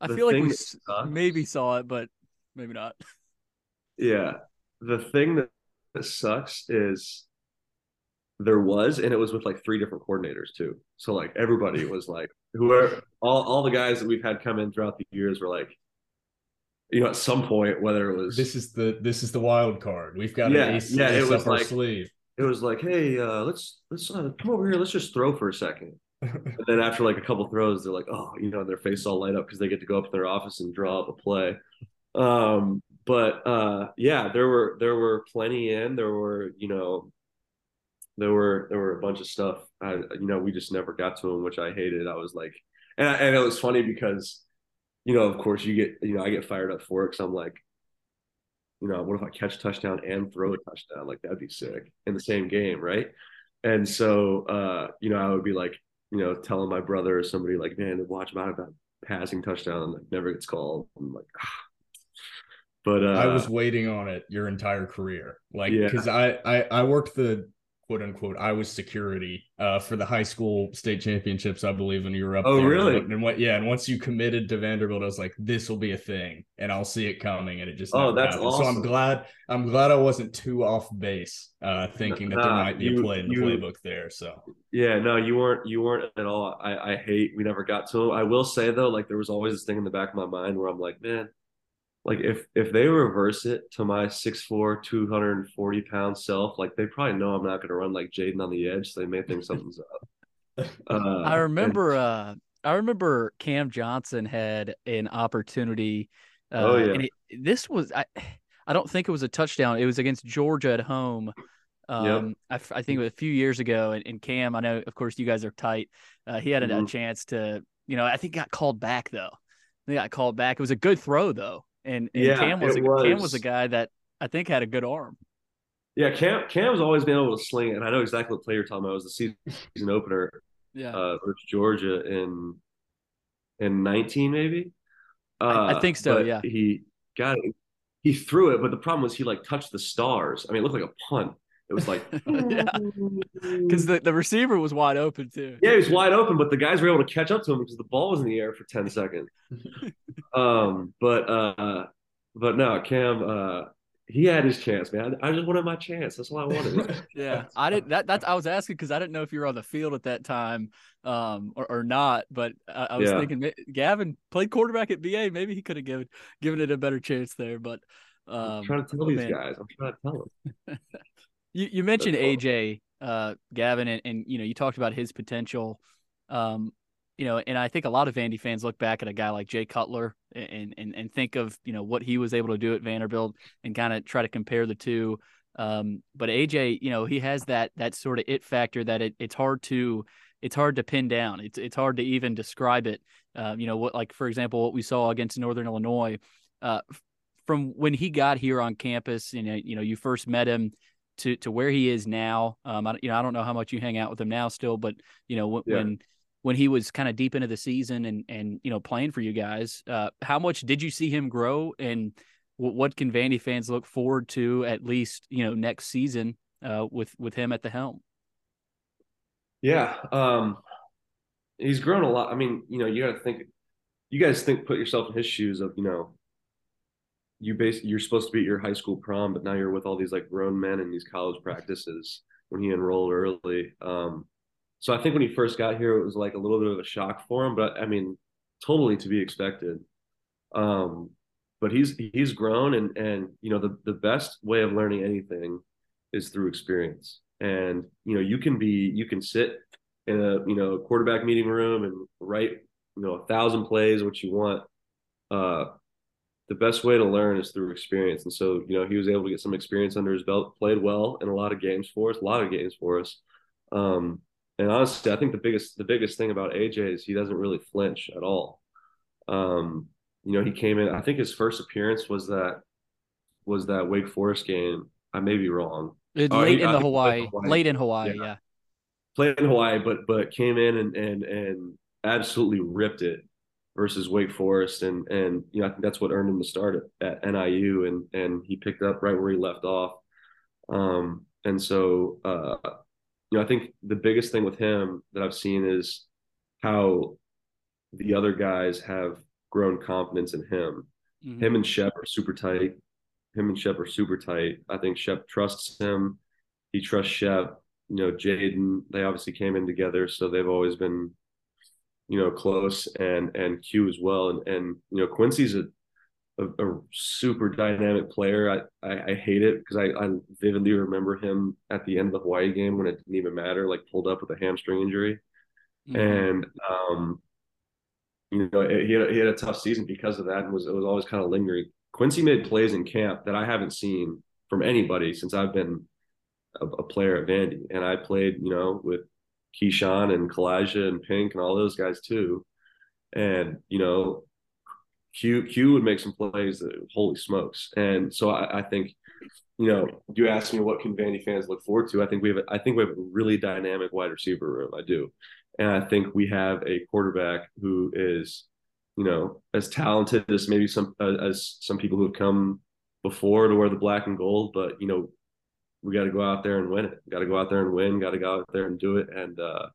I the feel like we sucks- maybe saw it, but maybe not. Yeah. The thing that, that sucks is there was, and it was with like three different coordinators too. So like everybody was like, whoever, all, all the guys that we've had come in throughout the years were like, you know, at some point, whether it was, This is the this is the wild card. We've got Yeah, ace, yeah, it was like- sleeve. it was like, hey, uh, let's, let's uh, come over here. Let's just throw for a second. And then after like a couple throws, they're like, oh, you know, their face all light up because they get to go up to their office and draw up a play. Um, but uh, yeah, there were there were plenty in. There were you know, there were there were a bunch of stuff. I you know we just never got to them, which I hated. I was like, and I, and it was funny because, you know, of course you get you know I get fired up for it because I'm like, you know, what if I catch a touchdown and throw a touchdown? Like that'd be sick in the same game, right? And so, uh, you know, I would be like, you know, telling my brother or somebody like, man, watch about about passing touchdown like never gets called. I'm like, ah. but uh, I was waiting on it your entire career. Like Yeah. because I, I I worked the quote unquote I was security uh for the high school state championships, I believe, when you were up Oh, there. really? And what yeah, and once you committed to Vanderbilt, I was like, this will be a thing and I'll see it coming. And it just Oh, that's happened. So I'm awesome. glad I'm glad I wasn't too off base uh thinking that there might be a play in the you- playbook there. So Yeah, no, you weren't. You weren't at all. I, I hate we never got to him. I will say though, like there was always this thing in the back of my mind where I'm like, man, like if if they reverse it to my 6'4", 240 pound self, like they probably know I'm not going to run like Jaden on the edge, so they may think something's up. Uh, I remember uh I remember Cam Johnson had an opportunity uh Oh, yeah. and it, this was I I don't think it was a touchdown. It was against Georgia at home. Um I, f- I think it was a few years ago and, and Cam, I know of course you guys are tight. Uh he had a, a Mhm. chance to, you know, I think got called back though. they got called back. It was a good throw though, and, and Yeah, Cam was, it a, Cam was was. a guy that I think had a good arm. Yeah, Cam Cam's always been able to sling it, and I know exactly what player you're talking about. It was the season opener Yeah, uh, versus Georgia in in 19 maybe. Uh, I think so, yeah. he got it. He threw it, but the problem was he like touched the stars. I mean, it looked like a punt. It was like yeah, because the, the receiver was wide open too. yeah, he was wide open, but the guys were able to catch up to him because the ball was in the air for 10 seconds. um, but uh, but no, Cam, uh, he had his chance, man. I just wanted my chance. That's all I wanted. Yeah, I didn't. That that's I was asking because I didn't know if you were on the field at that time, um, or, or not. But I, I was Yeah. thinking Gavin played quarterback at BA. Maybe he could have given given it a better chance there. But I'm um, trying to tell these man. guys. I'm trying to tell them. You you mentioned AJ, uh, Gavin, and, and you know you talked about his potential. Um, you know, and I think a lot of Vandy fans look back at a guy like Jay Cutler and and and think of you know what he was able to do at Vanderbilt and kind of try to compare the two. Um, but AJ, you know, he has that that sort of it factor that it, it's hard to it's hard to pin down. It's it's hard to even describe it. Uh, you know, what like for example, what we saw against Northern Illinois. Uh, from when he got here on campus, you know, you know, you first met him to to where he is now. Um, I, you know, I don't know how much you hang out with him now still, but you know, when Yeah. when, when he was kind of deep into the season and and you know playing for you guys, uh, how much did you see him grow, and what, what can Vandy fans look forward to at least you know next season uh, with with him at the helm? Yeah, um, he's grown a lot. I mean, you know, you got to think. You guys think, put yourself in his shoes of, you know, you basically you're supposed to be at your high school prom, but now you're with all these like grown men in these college practices when he enrolled early. Um, so I think when he first got here, it was like a little bit of a shock for him, but I mean, totally to be expected. Um, but he's he's grown, and and you know, the the best way of learning anything is through experience. And you know, you can be you can sit in a you know quarterback meeting room and write you know a thousand plays what you want. Uh, the best way to learn is through experience. And so, you know, he was able to get some experience under his belt, played well in a lot of games for us, a lot of games for us. Um, and honestly, I think the biggest the biggest thing about AJ is he doesn't really flinch at all. Um, you know, he came in. I think his first appearance was that was that Wake Forest game. I may be wrong. It, Oh, late he- in I the think Hawaii, Hawaii. late in Hawaii, Yeah. yeah. played in Hawaii, but but came in and and and absolutely ripped it versus Wake Forest, and and you know I think that's what earned him the start at, at NIU, and and he picked up right where he left off. Um, and so uh, you know I think the biggest thing with him that I've seen is how the other guys have grown confidence in him. Mhm. Him and Shep are super tight. Him and Shep are super tight. I think Shep trusts him. He trusts Shep. You know, Jaden, they obviously came in together, so they've always been, you know, close and and Q as well. And and you know, Quincy's a a, a super dynamic player. I, I, I hate it because I, I vividly remember him at the end of the Hawaii game when it didn't even matter, like pulled up with a hamstring injury Mhm. and um, you know he had, a, he had a tough season because of that, and was it was always kind of lingering. Quincy made plays in camp that I haven't seen from anybody since I've been a, a player at Vandy, and I played you know with Keyshawn and Kalija and Pink and all those guys too, and you know Q Q would make some plays that holy smokes, and so I, I think you know, you asked me what can Vandy fans look forward to. I think we have, I think we have a really dynamic wide receiver room. I do, and I think we have a quarterback who is, you know, as talented as maybe some uh, as some people who have come before to wear the black and gold. But you know, we got to go out there and win it. Got to go out there and win. Got to go out there and do it. And uh,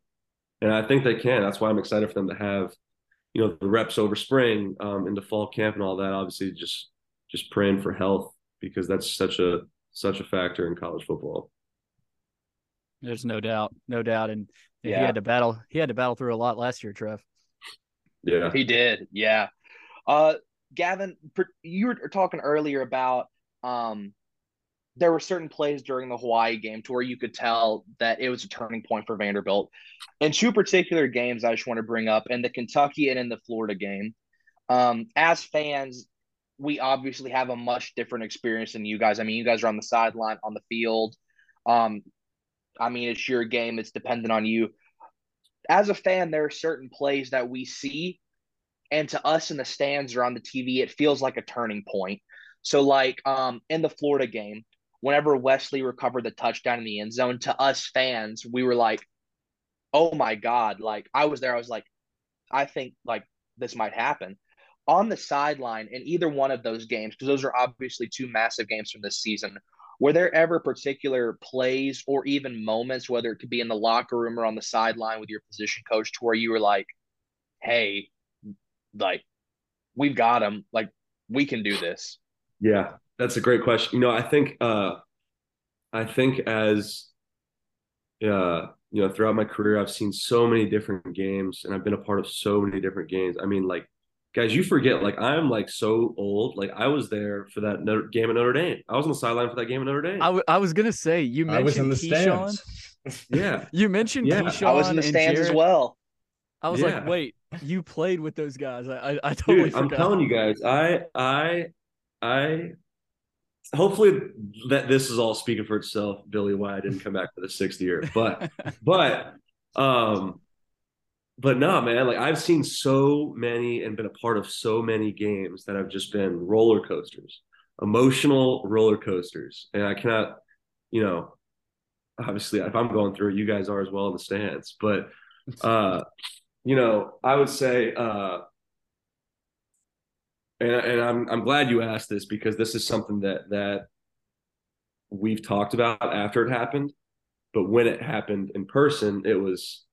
and I think they can. That's why I'm excited for them to have, you know, the reps over spring um, into fall camp and all that. Obviously, just just praying for health because that's such a such a factor in college football. There's no doubt, no doubt, and he had to battle. He had to battle through a lot last year, Trev. Yeah. He did, yeah. Uh, Gavin, you were talking earlier about um, there were certain plays during the Hawaii game to where you could tell that it was a turning point for Vanderbilt. In two particular games, I just want to bring up in the Kentucky and in the Florida game. Um, as fans, we obviously have a much different experience than you guys. I mean, you guys are on the sideline, on the field. Um, I mean, it's your game; it's dependent on you. As a fan, there are certain plays that we see and to us in the stands or on the TV, it feels like a turning point. So, like um, in the Florida game, whenever Wesley recovered the touchdown in the end zone, to us fans, we were like, "Oh my god!" Like I was there, I was like, "I think like this might happen." On the sideline in either one of those games, because those are obviously two massive games from this season. Were there ever particular plays or even moments, whether it could be in the locker room or on the sideline with your position coach, to where you were like, "Hey, like we've got him. Like we can do this. Yeah, that's a great question. You know, I think uh I think as uh you know, throughout my career I've seen so many different games and I've been a part of so many different games. I mean, like guys, you forget like I'm like so old. Like I was there for that Notre, game at Notre Dame. I was on the sideline for that game at Notre Dame. I, w- I was gonna say you mentioned I was in the Keyshawn. stands. yeah. You mentioned Yeah. Keyshawn I was in the and stands as well. I was Yeah. like, wait, you played with those guys. I I, I totally Dude, I'm telling you guys, I I I hopefully that this is all speaking for itself, Billy, why I didn't come back for the sixth year. But but um but no man like i've seen so many and been a part of so many games that have just been roller coasters emotional roller coasters and i cannot you know obviously if i'm going through it you guys are as well in the stands but uh you know i would say uh and, and i'm i'm glad you asked this because this is something that that we've talked about after it happened but when it happened in person it was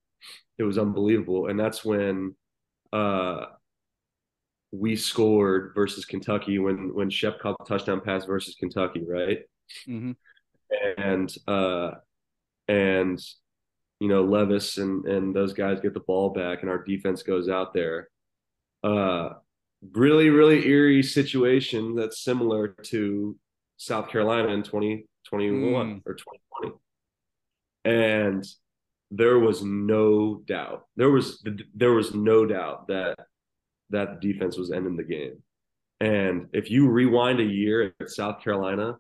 it was unbelievable and that's when uh we scored versus Kentucky when when Shep caught the touchdown pass versus Kentucky, right? Mhm. And uh and you know Levis and and those guys get the ball back and our defense goes out there. Uh really really eerie situation that's similar to South Carolina in 2021 Mm. or 2020. And there was no doubt. There was there was no doubt that that defense was ending the game. And if you rewind a year at South Carolina,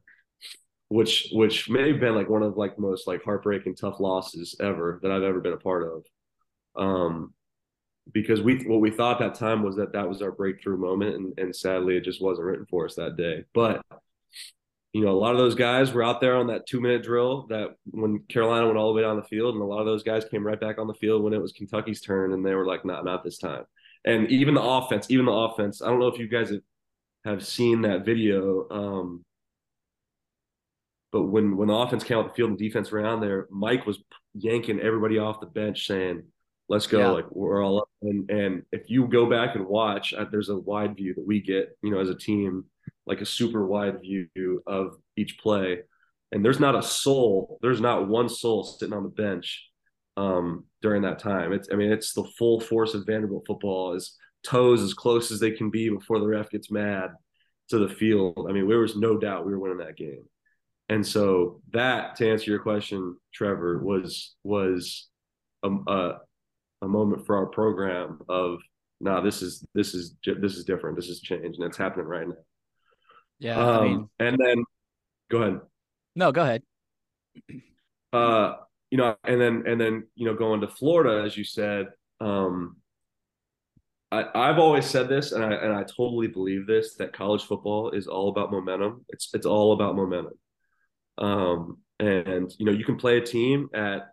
which which may have been like one of like the most like heartbreaking tough losses ever that I've ever been a part of. Um because we what we thought that time was that that was our breakthrough moment and, and sadly it just wasn't written for us that day. But you know, a lot of those guys were out there on that two minute drill that when Carolina went all the way down the field, and a lot of those guys came right back on the field when it was Kentucky's turn, and they were like, "Not, not this time." And even the offense, even the offense. I don't know if you guys have, have seen that video, um, but when when the offense came out the field and defense around there, Mike was yanking everybody off the bench, saying, "Let's go!" Yeah. Like we're all up. And and if you go back and watch, uh, there's a wide view that we get, you know, as a team like a super wide view of each play. And there's not a soul, there's not one soul sitting on the bench um, during that time. It's, I mean, it's the full force of Vanderbilt football is toes as close as they can be before the ref gets mad to the field. I mean, there was no doubt we were winning that game. And so that, to answer your question, Trevor, was was a, a, a moment for our program of, nah, this is this is this is different. This is change, and it's happening right now. Yeah, Um, I mean, and then go ahead. no, go ahead. Uh, you know, and then and then you know, going to Florida, as you said, um, I, I've always said this, and I and I totally believe this that college football is all about momentum. It's it's all about momentum. Um, and you know, you can play a team at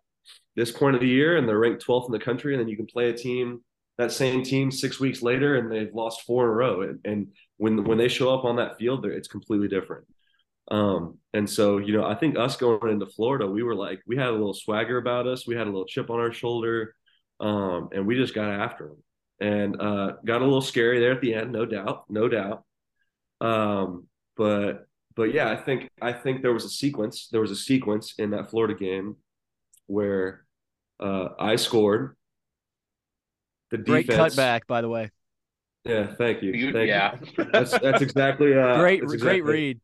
this point of the year, and they're ranked 12th in the country, and then you can play a team that same team six weeks later, and they've lost four in a row. And, and when when they show up on that field, it's completely different. Um, and so, you know, I think us going into Florida, we were like, we had a little swagger about us. We had a little chip on our shoulder. Um, and we just got after them and, uh, got a little scary there at the end, no doubt, no doubt. Um, but, but yeah, I think, I think there was a sequence, there was a sequence in that Florida game where, uh, I scored the Great defense. cutback, by the way. Yeah. Thank you. You- Thank yeah. you. That's, that's exactly, uh, great, that's great read.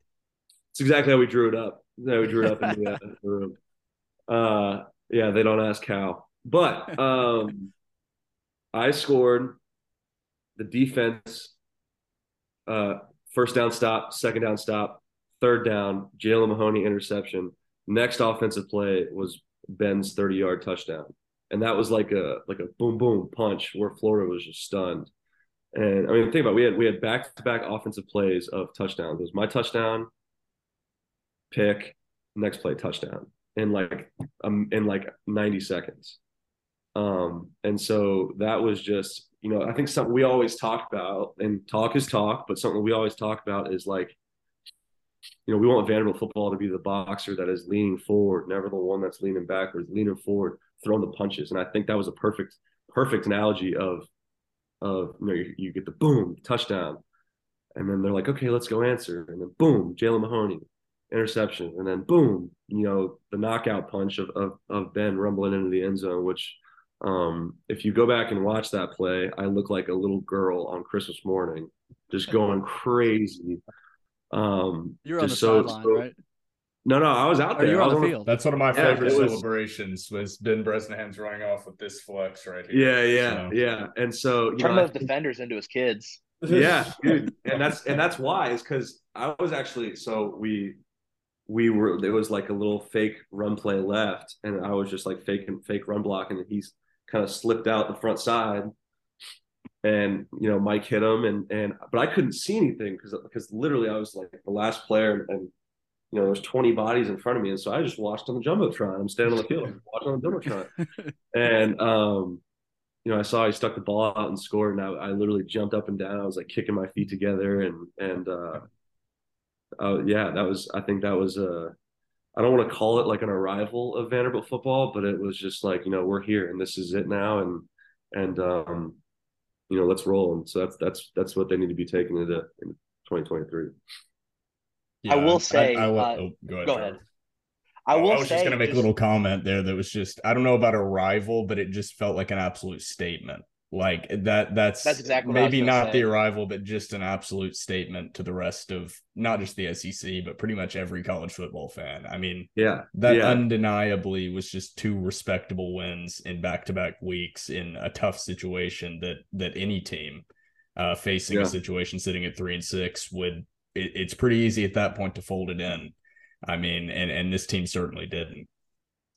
it's exactly how we drew it up. How we drew it up in the, uh, the room. Uh, yeah, they don't ask how, but um, I scored. The defense, uh, first down stop, second down stop, third down, Jaylen Mahoney interception. Next offensive play was Ben's thirty yard touchdown, and that was like a like a boom boom punch where Florida was just stunned. And I mean, think about it, we had we had back to back offensive plays of touchdowns. It was my touchdown, pick, next play touchdown in like um in like 90 seconds. Um, and so that was just, you know, I think something we always talk about, and talk is talk, but something we always talk about is like, you know, we want Vanderbilt football to be the boxer that is leaning forward, never the one that's leaning backwards, leaning forward, throwing the punches. And I think that was a perfect, perfect analogy of, of you know, you, you get the boom touchdown, and then they're like, okay, let's go answer, and then boom, Jaylen Mahoney, interception, and then boom, you know, the knockout punch of of, of Ben rumbling into the end zone, which um, if you go back and watch that play, I look like a little girl on Christmas morning, just going crazy. Um, You're on the just so- sideline, so- right? No, no, I was out Or there. you're I on the on field. That's one of my Yeah, favorite it was- celebrations was Ben Bresnahan's running off with this flex right here. Yeah, yeah, So- yeah. And so you Turn know, I those defenders into his kids. yeah dude and that's and that's why is because i was actually so we we were there was like a little fake run play left and i was just like faking fake run blocking and he's kind of slipped out the front side and you know mike hit him and and but i couldn't see anything because because literally i was like the last player and you know there's 20 bodies in front of me and so i just watched on the jumbotron i'm standing on the field watching on the jumbotron and um you know, I saw he stuck the ball out and scored, and I, I literally jumped up and down. I was like kicking my feet together, and and uh, uh, yeah, that was. I think that was uh, I don't want to call it like an arrival of Vanderbilt football, but it was just like you know we're here and this is it now, and and um, you know let's roll. And so that's that's that's what they need to be taking into in 2023. Yeah, will say, I, will- uh, oh, go ahead. go ahead. I Oh, will I was say, just going to make just- a little comment there that was just I don't know about a rival, but it just felt like an absolute statement. Like that that's That's exactly what maybe not say. the arrival, but just an absolute statement to the rest of not just the SEC, but pretty much every college football fan. I mean, Yeah, that yeah. undeniably was just two respectable wins in back-to-back weeks in a tough situation that that any team uh facing Yeah. a situation sitting at three and six would it, it's pretty easy at that point to fold it in i mean and and this team certainly didn't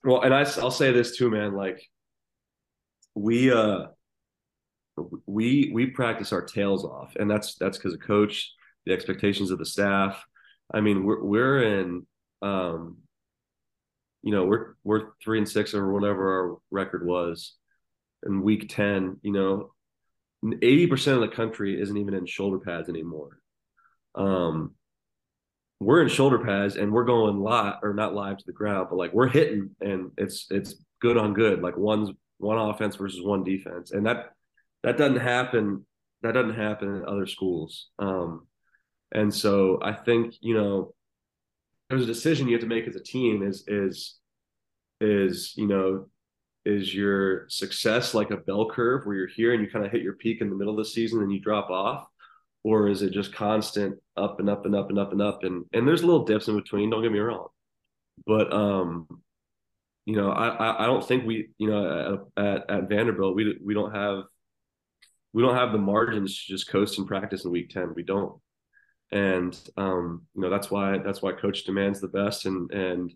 Well, and I, I'll say this too, man. Like we, uh, we, we practice our tails off and that's, that's because of coach, the expectations of the staff. I mean, we're, we're in, um, you know, we're, we're three and six or whatever our record was in week 10, you know, 80% of the country isn't even in shoulder pads anymore. Um, we're in shoulder pads and we're going live or not live to the ground, but like we're hitting and it's it's good on good, like one's one offense versus one defense. And that that doesn't happen that doesn't happen in other schools. Um and so I think, you know, there's a decision you have to make as a team is is is, you know, is your success like a bell curve where you're here and you kind of hit your peak in the middle of the season and you drop off? or is it just constant up and up and up and up and up and and there's little dips in between don't get me wrong but um you know i i, don't think we you know at, at, at vanderbilt we we don't have we don't have the margins to just coast and practice in week 10 we don't and um you know that's why that's why coach demands the best and and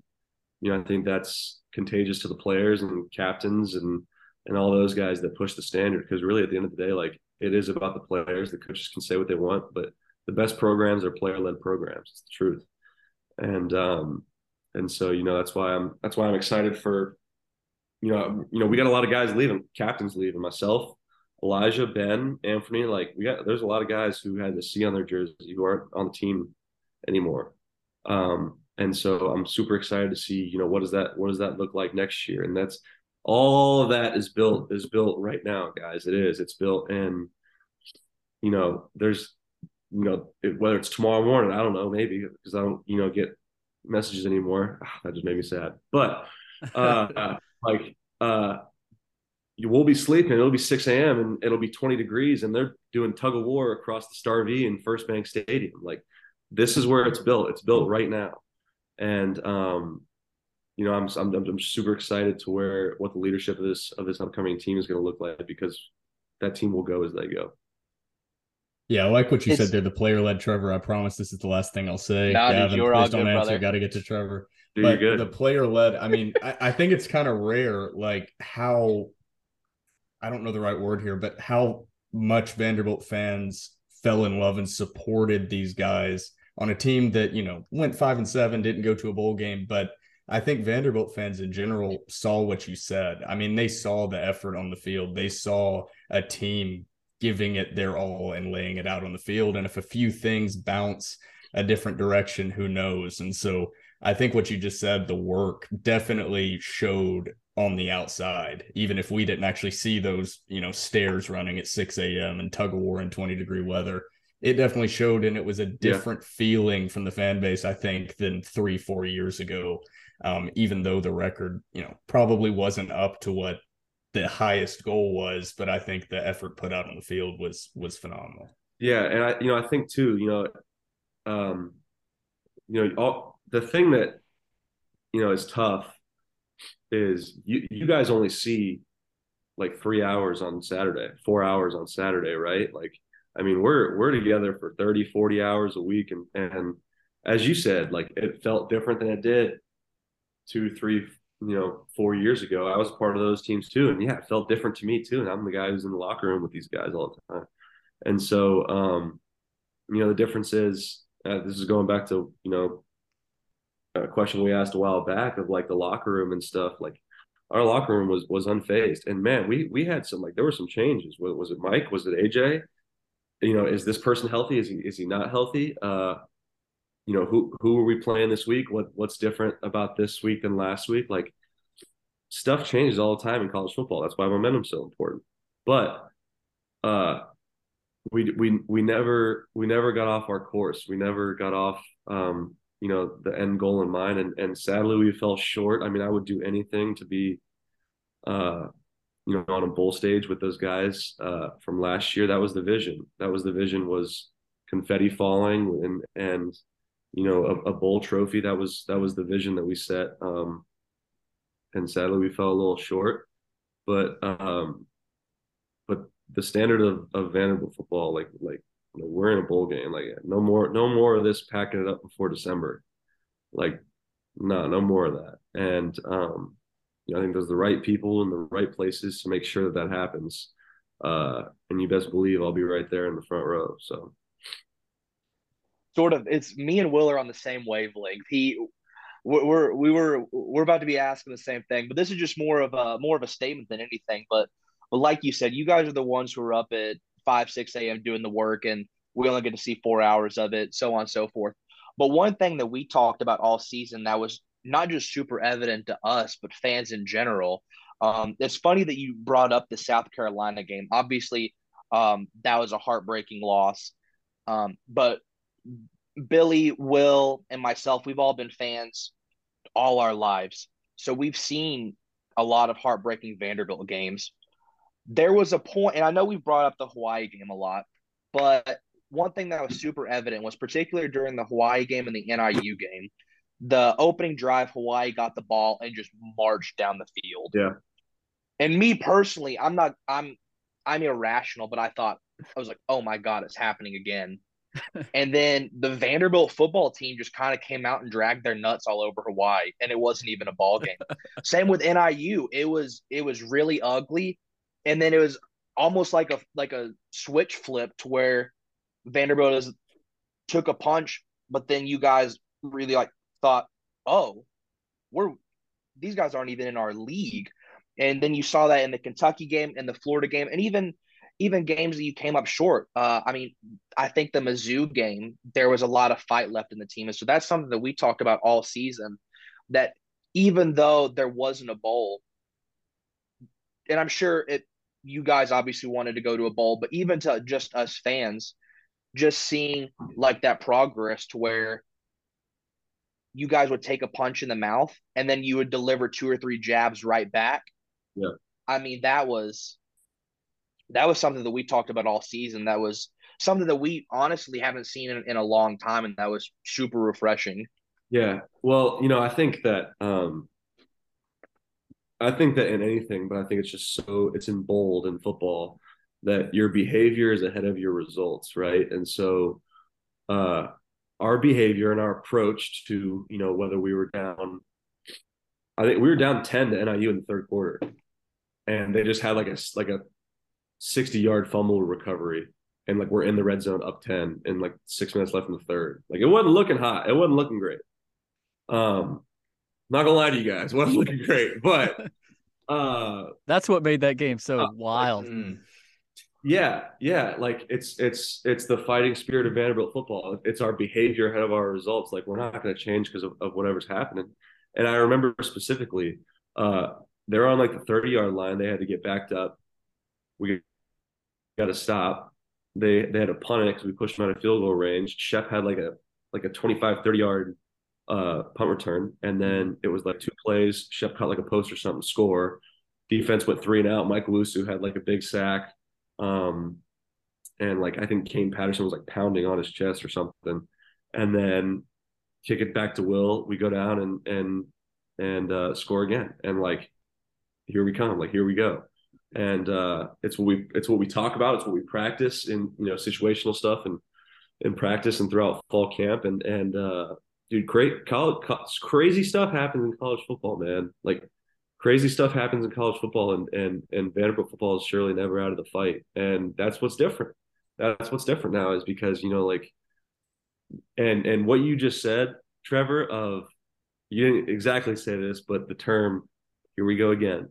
you know i think that's contagious to the players and captains and and all those guys that push the standard because really at the end of the day like it is about the players. The coaches can say what they want, but the best programs are player led programs. It's the truth. And um, and so you know that's why I'm that's why I'm excited for you know you know we got a lot of guys leaving, captains leaving, myself, Elijah, Ben, Anthony. Like we got there's a lot of guys who had the C on their jersey who aren't on the team anymore. Um, and so I'm super excited to see you know what does that what does that look like next year, and that's all of that is built is built right now guys it is it's built and you know there's you know it, whether it's tomorrow morning i don't know maybe because i don't you know get messages anymore Ah, that just made me sad but uh like uh you will be sleeping. It'll be 6 a.m and it'll be 20 degrees and they're doing tug of war across the star v in first bank stadium. Like this is where it's built. It's built right now. And um you know, I'm, I'm I'm super excited to where what the leadership of this of this upcoming team is going to look like because that team will go as they go. yeah i like what you It's- said there the player led trevor. I promise this is the last thing i'll say. Nah, dude, Gavin, you were all please don't good, answer. brother. got to get to trevor. Dude, but you're the player led i mean I, I think it's kind of rare like how i don't know the right word here but how much Vanderbilt fans fell in love and supported these guys on a team that, you know, went five and seven, didn't go to a bowl game, but I think Vanderbilt fans in general saw what you said. I mean, they saw the effort on the field. They saw a team giving it their all and laying it out on the field. And if a few things bounce a different direction, who knows? And so I think what you just said, the work definitely showed on the outside, even if we didn't actually see those, you know, stairs running at 6 a.m. and tug of war in 20 degree weather. It definitely showed, and it was a different yeah. feeling from the fan base, I think, than three, four years ago. Um, even though the record, you know, probably wasn't up to what the highest goal was, but I think the effort put out on the field was was phenomenal. Yeah, and I, you know, I think too, you know, um, you know, all the thing that you know is tough is you you guys only see like three hours on Saturday, four hours on Saturday, right? Like, I mean, we're we're together for 30, 40 hours a week. And and as you said, like it felt different than it did two, three, you know, four years ago. I was part of those teams too. And yeah, it felt different to me too. And I'm the guy who's in the locker room with these guys all the time. And so um, you know, the difference is uh, this is going back to, you know, a question we asked a while back of like the locker room and stuff. Like our locker room was was unfazed, and man, we we had some like there were some changes. Was, was it Mike? Was it AJ? You know, is this person healthy? Is he is he not healthy? Uh, you know, who who are we playing this week? What what's different about this week than last week? Like stuff changes all the time in college football. That's why momentum's so important. But uh we we we never we never got off our course. We never got off um you know the end goal in mind. And and sadly we fell short. I mean i would do anything to be uh you know on a bowl stage with those guys uh from last year. That was the vision. That was the vision was confetti falling and and you know a, a bowl trophy. That was that was the vision that we set um and sadly we fell a little short. But um but the standard of, of Vanderbilt football like like know, we're in a bowl game. Like no more, no more of this packing it up before December. Like, no, no more of that. And um, you know, I think there's the right people in the right places to make sure that that happens. Uh, and you best believe I'll be right there in the front row. So, sort of, it's me and Will are on the same wavelength. He, we're we were we're about to be asking the same thing, but this is just more of a more of a statement than anything. But but like you said, you guys are the ones who are up at five, six a.m. doing the work, and we only get to see four hours of it, so on and so forth. But one thing that we talked about all season that was not just super evident to us, but fans in general. Um, it's funny that you brought up the South Carolina game. Obviously, um, that was a heartbreaking loss. Um, but Billy, Will, and myself, we've all been fans all our lives. So we've seen a lot of heartbreaking Vanderbilt games there was a point, and I know we've brought up the Hawaii game a lot, but one thing that was super evident was particularly during the Hawaii game and the NIU game, the opening drive, Hawaii got the ball and just marched down the field. Yeah. And me personally, I'm not, I'm, I'm irrational, but I thought, I was like, oh my God, it's happening again. and then the Vanderbilt football team just kind of came out and dragged their nuts all over Hawaii, and it wasn't even a ball game. Same with NIU. It was it was really ugly, and then it was almost like a like a switch flipped where Vanderbilt is, took a punch, but then you guys really like thought, oh, we're these guys aren't even in our league, and then you saw that in the Kentucky game and the Florida game, and even even games that you came up short. Uh, I mean, I think the Mizzou game there was a lot of fight left in the team, and so that's something that we talked about all season. That even though there wasn't a bowl, and I'm sure it you guys obviously wanted to go to a bowl, but even to just us fans, just seeing like that progress to where you guys would take a punch in the mouth and then you would deliver two or three jabs right back. Yeah. I mean, that was that was something that we talked about all season. That was something that we honestly haven't seen in, in a long time, and that was super refreshing. Yeah. Well, you know, I think that um I think that in anything, but I think it's just so it's in bold in football that your behavior is ahead of your results, right? And so uh our behavior and our approach to, you know, whether we were down I think we were down 10 to NIU in the third quarter. And they just had like a like a 60 yard fumble recovery and like we're in the red zone up 10 and like six minutes left in the third. Like it wasn't looking hot. It wasn't looking great. Um, not gonna lie to you guys, wasn't looking great, but uh, that's what made that game so uh, wild. Mm. Yeah, yeah, like it's it's it's the fighting spirit of Vanderbilt football. It's our behavior ahead of our results. Like we're not to change because of, of whatever's happening. And I remember specifically, uh, they're on like the thirty yard line. They had to get backed up. We got to stop. They they had to punt it because we pushed them out of field goal range. Shep had like a like a 25, 30 yard uh, punt return, and then it was like two plays. Shep caught like a post or something, score. Defense went three and out. Mike Lusu had like a big sack. Um, and like I think Kane Patterson was like pounding on his chest or something, and then kick it back to Will. We go down and and and uh, score again, and like here we come, like here we go, and uh, it's what we it's what we talk about, it's what we practice in you know situational stuff and in practice and throughout fall camp, and and uh, dude, great college crazy stuff happens in college football, man, like crazy stuff happens in college football and and and Vanderbilt football is surely never out of the fight. And that's what's different. That's what's different now is because, you know, like and and what you just said, Trevor, of you didn't exactly say this, but the term here we go again.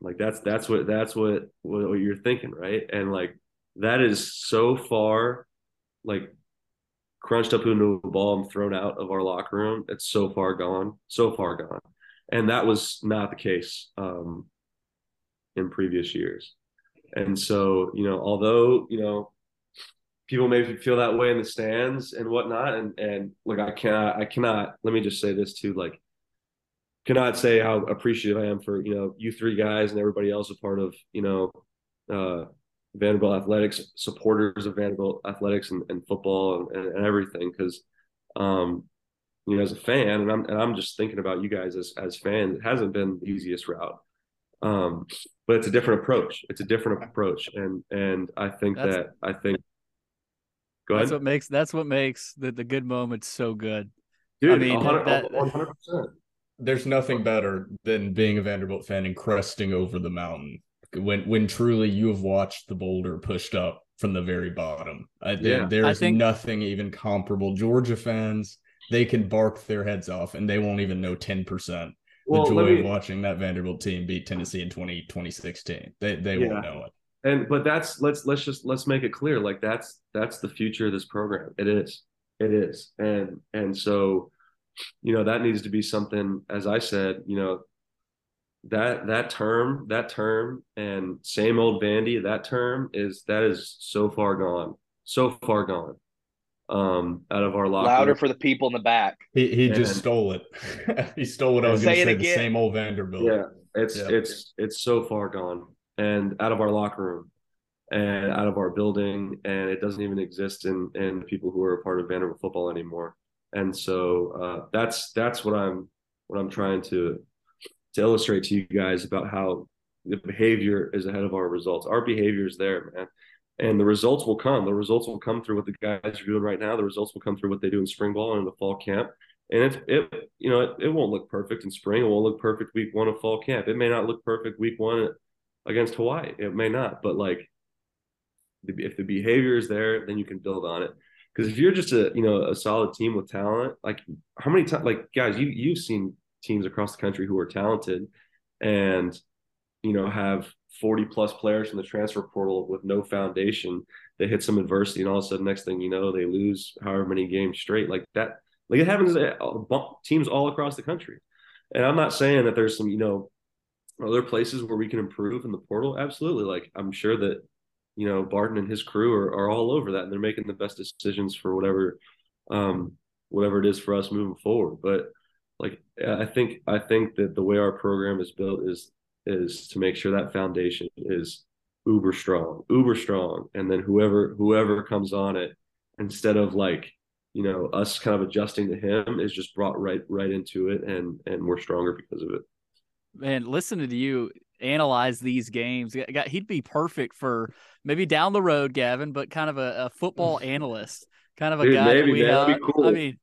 Like that's that's what that's what what you're thinking, right? And like that is so far like crunched up into a ball and thrown out of our locker room. It's so far gone, so far gone and that was not the case um, in previous years. And so, you know, although you know people may feel that way in the stands and whatnot, and and like I cannot, I cannot. Let me just say this too, like cannot say how appreciative I am for you know you three guys and everybody else a part of you know uh, Vanderbilt athletics, supporters of Vanderbilt athletics and, and football and, and, and everything because um, you know, as a fan, and I'm and I'm just thinking about you guys as as fans. It hasn't been the easiest route, um, but it's a different approach. It's a different approach, and and I think that's, that I think. Go that's ahead. what makes that's what makes the the good moments so good. Dude, I mean, 100 percent. There's nothing better than being a Vanderbilt fan and cresting over the mountain when when truly you have watched the boulder pushed up from the very bottom. Uh, I, yeah. there is think... nothing even comparable. Georgia fans they can bark their heads off and they won't even know 10% well, the joy me, of watching that Vanderbilt team beat Tennessee in 20, 2016. They they yeah. won't know it. And but that's let's let's just let's make it clear like that's that's the future of this program. It is. It is. And and so you know that needs to be something as I said, you know, that that term, that term and same old Vandy, that term is that is so far gone. So far gone um, out of our locker. Louder for the people in the back. He he and, just stole it. he stole what I was going to say. The same old Vanderbilt. Yeah, it's yeah. it's it's so far gone and out of our locker room and out of our building, and it doesn't even exist in in people who are a part of Vanderbilt football anymore. And so uh, that's that's what I'm what I'm trying to to illustrate to you guys about how the behavior is ahead of our results. Our behavior is there, man and the results will come. The results will come through what the guys are doing right now. The results will come through what they do in spring ball and in the fall camp. And it, it you know, it, it won't look perfect in spring. It won't look perfect week one of fall camp. It may not look perfect week one against Hawaii. It may not, but like if the behavior is there, then you can build on it. Because if you're just a you know a solid team with talent, like how many times, like guys, you you've seen teams across the country who are talented, and you know have 40 plus players from the transfer portal with no foundation they hit some adversity and all of a sudden next thing you know they lose however many games straight. Like that like it happens to teams all across the country. And i'm not saying that there's some you know other places where we can improve in the portal. Absolutely. Like i'm sure that you know barton and his crew are, are all over that and they're making the best decisions for whatever um whatever it is for us moving forward. But like i think i think that the way our program is built is is to make sure that foundation is uber strong, uber strong, and then whoever whoever comes on it, instead of like you know us kind of adjusting to him, is just brought right right into it, and and we're stronger because of it. Man, listening to you analyze these games, he'd be perfect for maybe down the road, Gavin, but kind of a, a football analyst, kind of a Dude, guy. Maybe, that we, uh, cool. I mean.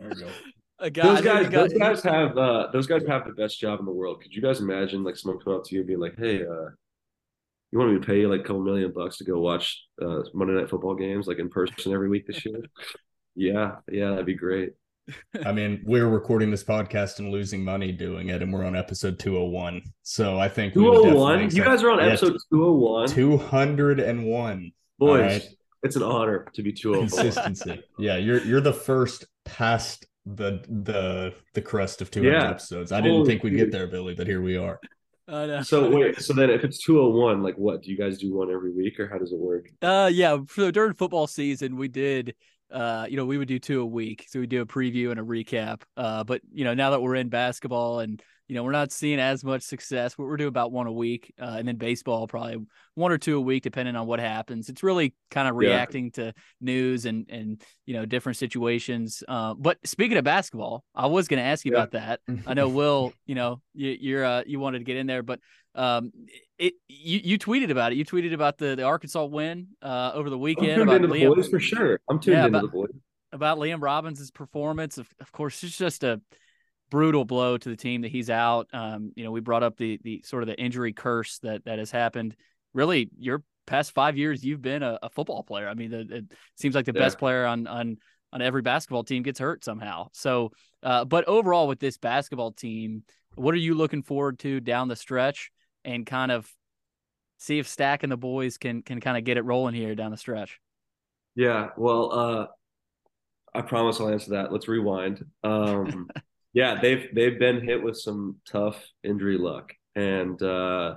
A guy, those guys, those guys have uh, those guys have the best job in the world. Could you guys imagine like someone come up to you and being like, "Hey, uh, you you want me to pay you like a couple million bucks to go watch uh, Monday Night Football games like in person every week this year? yeah, yeah, that'd be great. I mean, we're recording this podcast and losing money doing it, and we're on episode 201. So I think 201. You guys are on episode 201. 201. Boys, Alright. it's an honor to be 201. Consistency. yeah, you're you're the first past the the the crust of 200 Yeah. episodes. I didn't Holy think we'd dude. get there, Billy, but here we are. I know. So wait, so then if it's 201, like what? Do you guys do one every week or how does it work? Uh, yeah. So during football season, we did. Uh, you know, we would do two a week. So we do a preview and a recap. Uh, but you know, now that we're in basketball and you know we're not seeing as much success, we're doing about one a week. Uh, and then baseball probably one or two a week, depending on what happens. It's really kind of Yeah. reacting to news and and you know different situations. Uh, but speaking of basketball, I was going to ask you Yeah. about that. I know Will, you know, you, you're uh, you wanted to get in there, but um, it you you tweeted about it. You tweeted about the the Arkansas win uh over the I'm weekend tuned about into the Liam boys for sure. I'm tuned Yeah, into but- the boys. about Liam Robbins' performance. Of, of course, it's just a brutal blow to the team that he's out. Um, you know, we brought up the the sort of the injury curse that that has happened. Really, your past five years, you've been a, a football player. I mean, the, it seems like the Yeah. best player on on on every basketball team gets hurt somehow. So, uh, but overall with this basketball team, what are you looking forward to down the stretch and kind of see if Stack and the boys can can kind of get it rolling here down the stretch? Yeah, well, uh, I promise I'll answer that. Let's rewind. Um, yeah, they've they've been hit with some tough injury luck, and uh,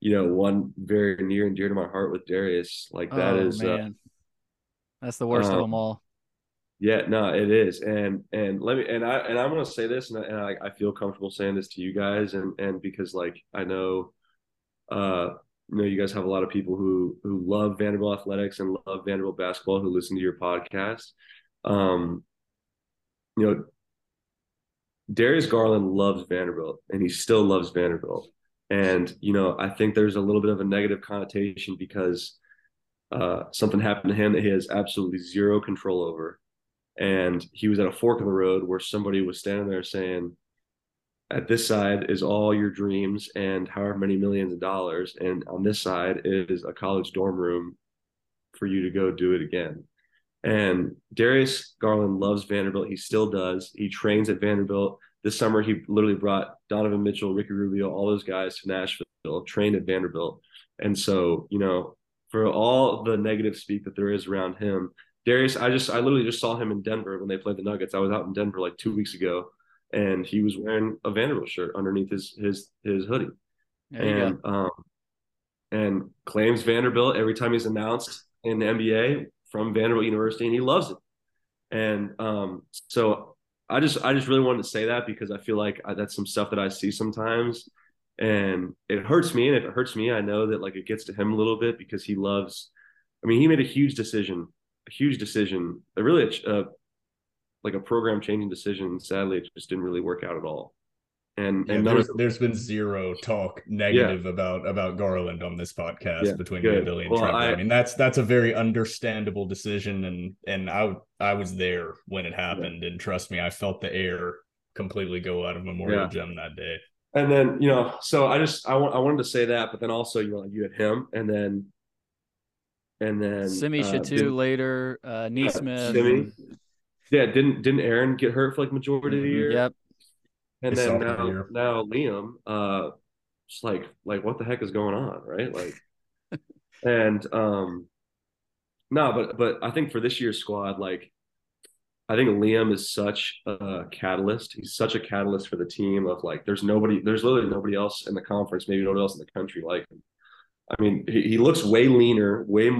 you know, one very near and dear to my heart with Darius. Like that oh is, uh, man, that's the worst of um, them all. yeah, no, it is, and and let me and I and I'm gonna say this, and I, and I, I feel comfortable saying this to you guys, and and because like I know, uh, you know, you guys have a lot of people who who love Vanderbilt athletics and love Vanderbilt basketball who listen to your podcast. Um, you know, Darius Garland loves Vanderbilt, and he still loves Vanderbilt. And you know, I think there's a little bit of a negative connotation because uh, something happened to him that he has absolutely zero control over. And he was at a fork in the road where somebody was standing there saying, "At this side is all your dreams and however many millions of dollars, and on this side is a college dorm room for you to go do it again." And Darius Garland loves Vanderbilt. He still does. He trains at Vanderbilt. This summer, he literally brought Donovan Mitchell, Ricky Rubio, all those guys to Nashville, trained at Vanderbilt. And so, you know, for all the negative speak that there is around him, Darius, I just, I literally just saw him in Denver when they played the Nuggets. I was out in Denver like two weeks ago, and he was wearing a Vanderbilt shirt underneath his his his hoodie go. and um, and claims Vanderbilt every time he's announced in the NBA from Vanderbilt University, and he loves it. And um, so I just I just really wanted to say that because I feel like I, that's some stuff that I see sometimes, and it hurts me. And if it hurts me, I know that like it gets to him a little bit because he loves. I mean, he made a huge decision, a huge decision, a really uh, like a program changing decision. Sadly, it just didn't really work out at all. And Yeah, and none there's, of there's been zero talk negative about about Garland on this podcast Yeah, between me good. and Billy and Well, Trevor. I, I- mean, that's that's a very understandable decision, and and I I was there when it happened, and trust me, I felt the air completely go out of Memorial Yeah. Gym that day. and then you know so i just i want i wanted to say that but then also you know like you had him and then and then Simi uh, Shittu didn't- uh, Nesmith. Simi. yeah didn't didn't aaron get hurt for like majority of the Mhm. year Yep. And then now now liam uh just like like what the heck is going on right like and um no but but i think for this year's squad like I think Liam is such a catalyst. He's such a catalyst for the team of like there's nobody there's literally nobody else in the conference, maybe nobody else in the country like him. I mean, he, he looks way leaner, way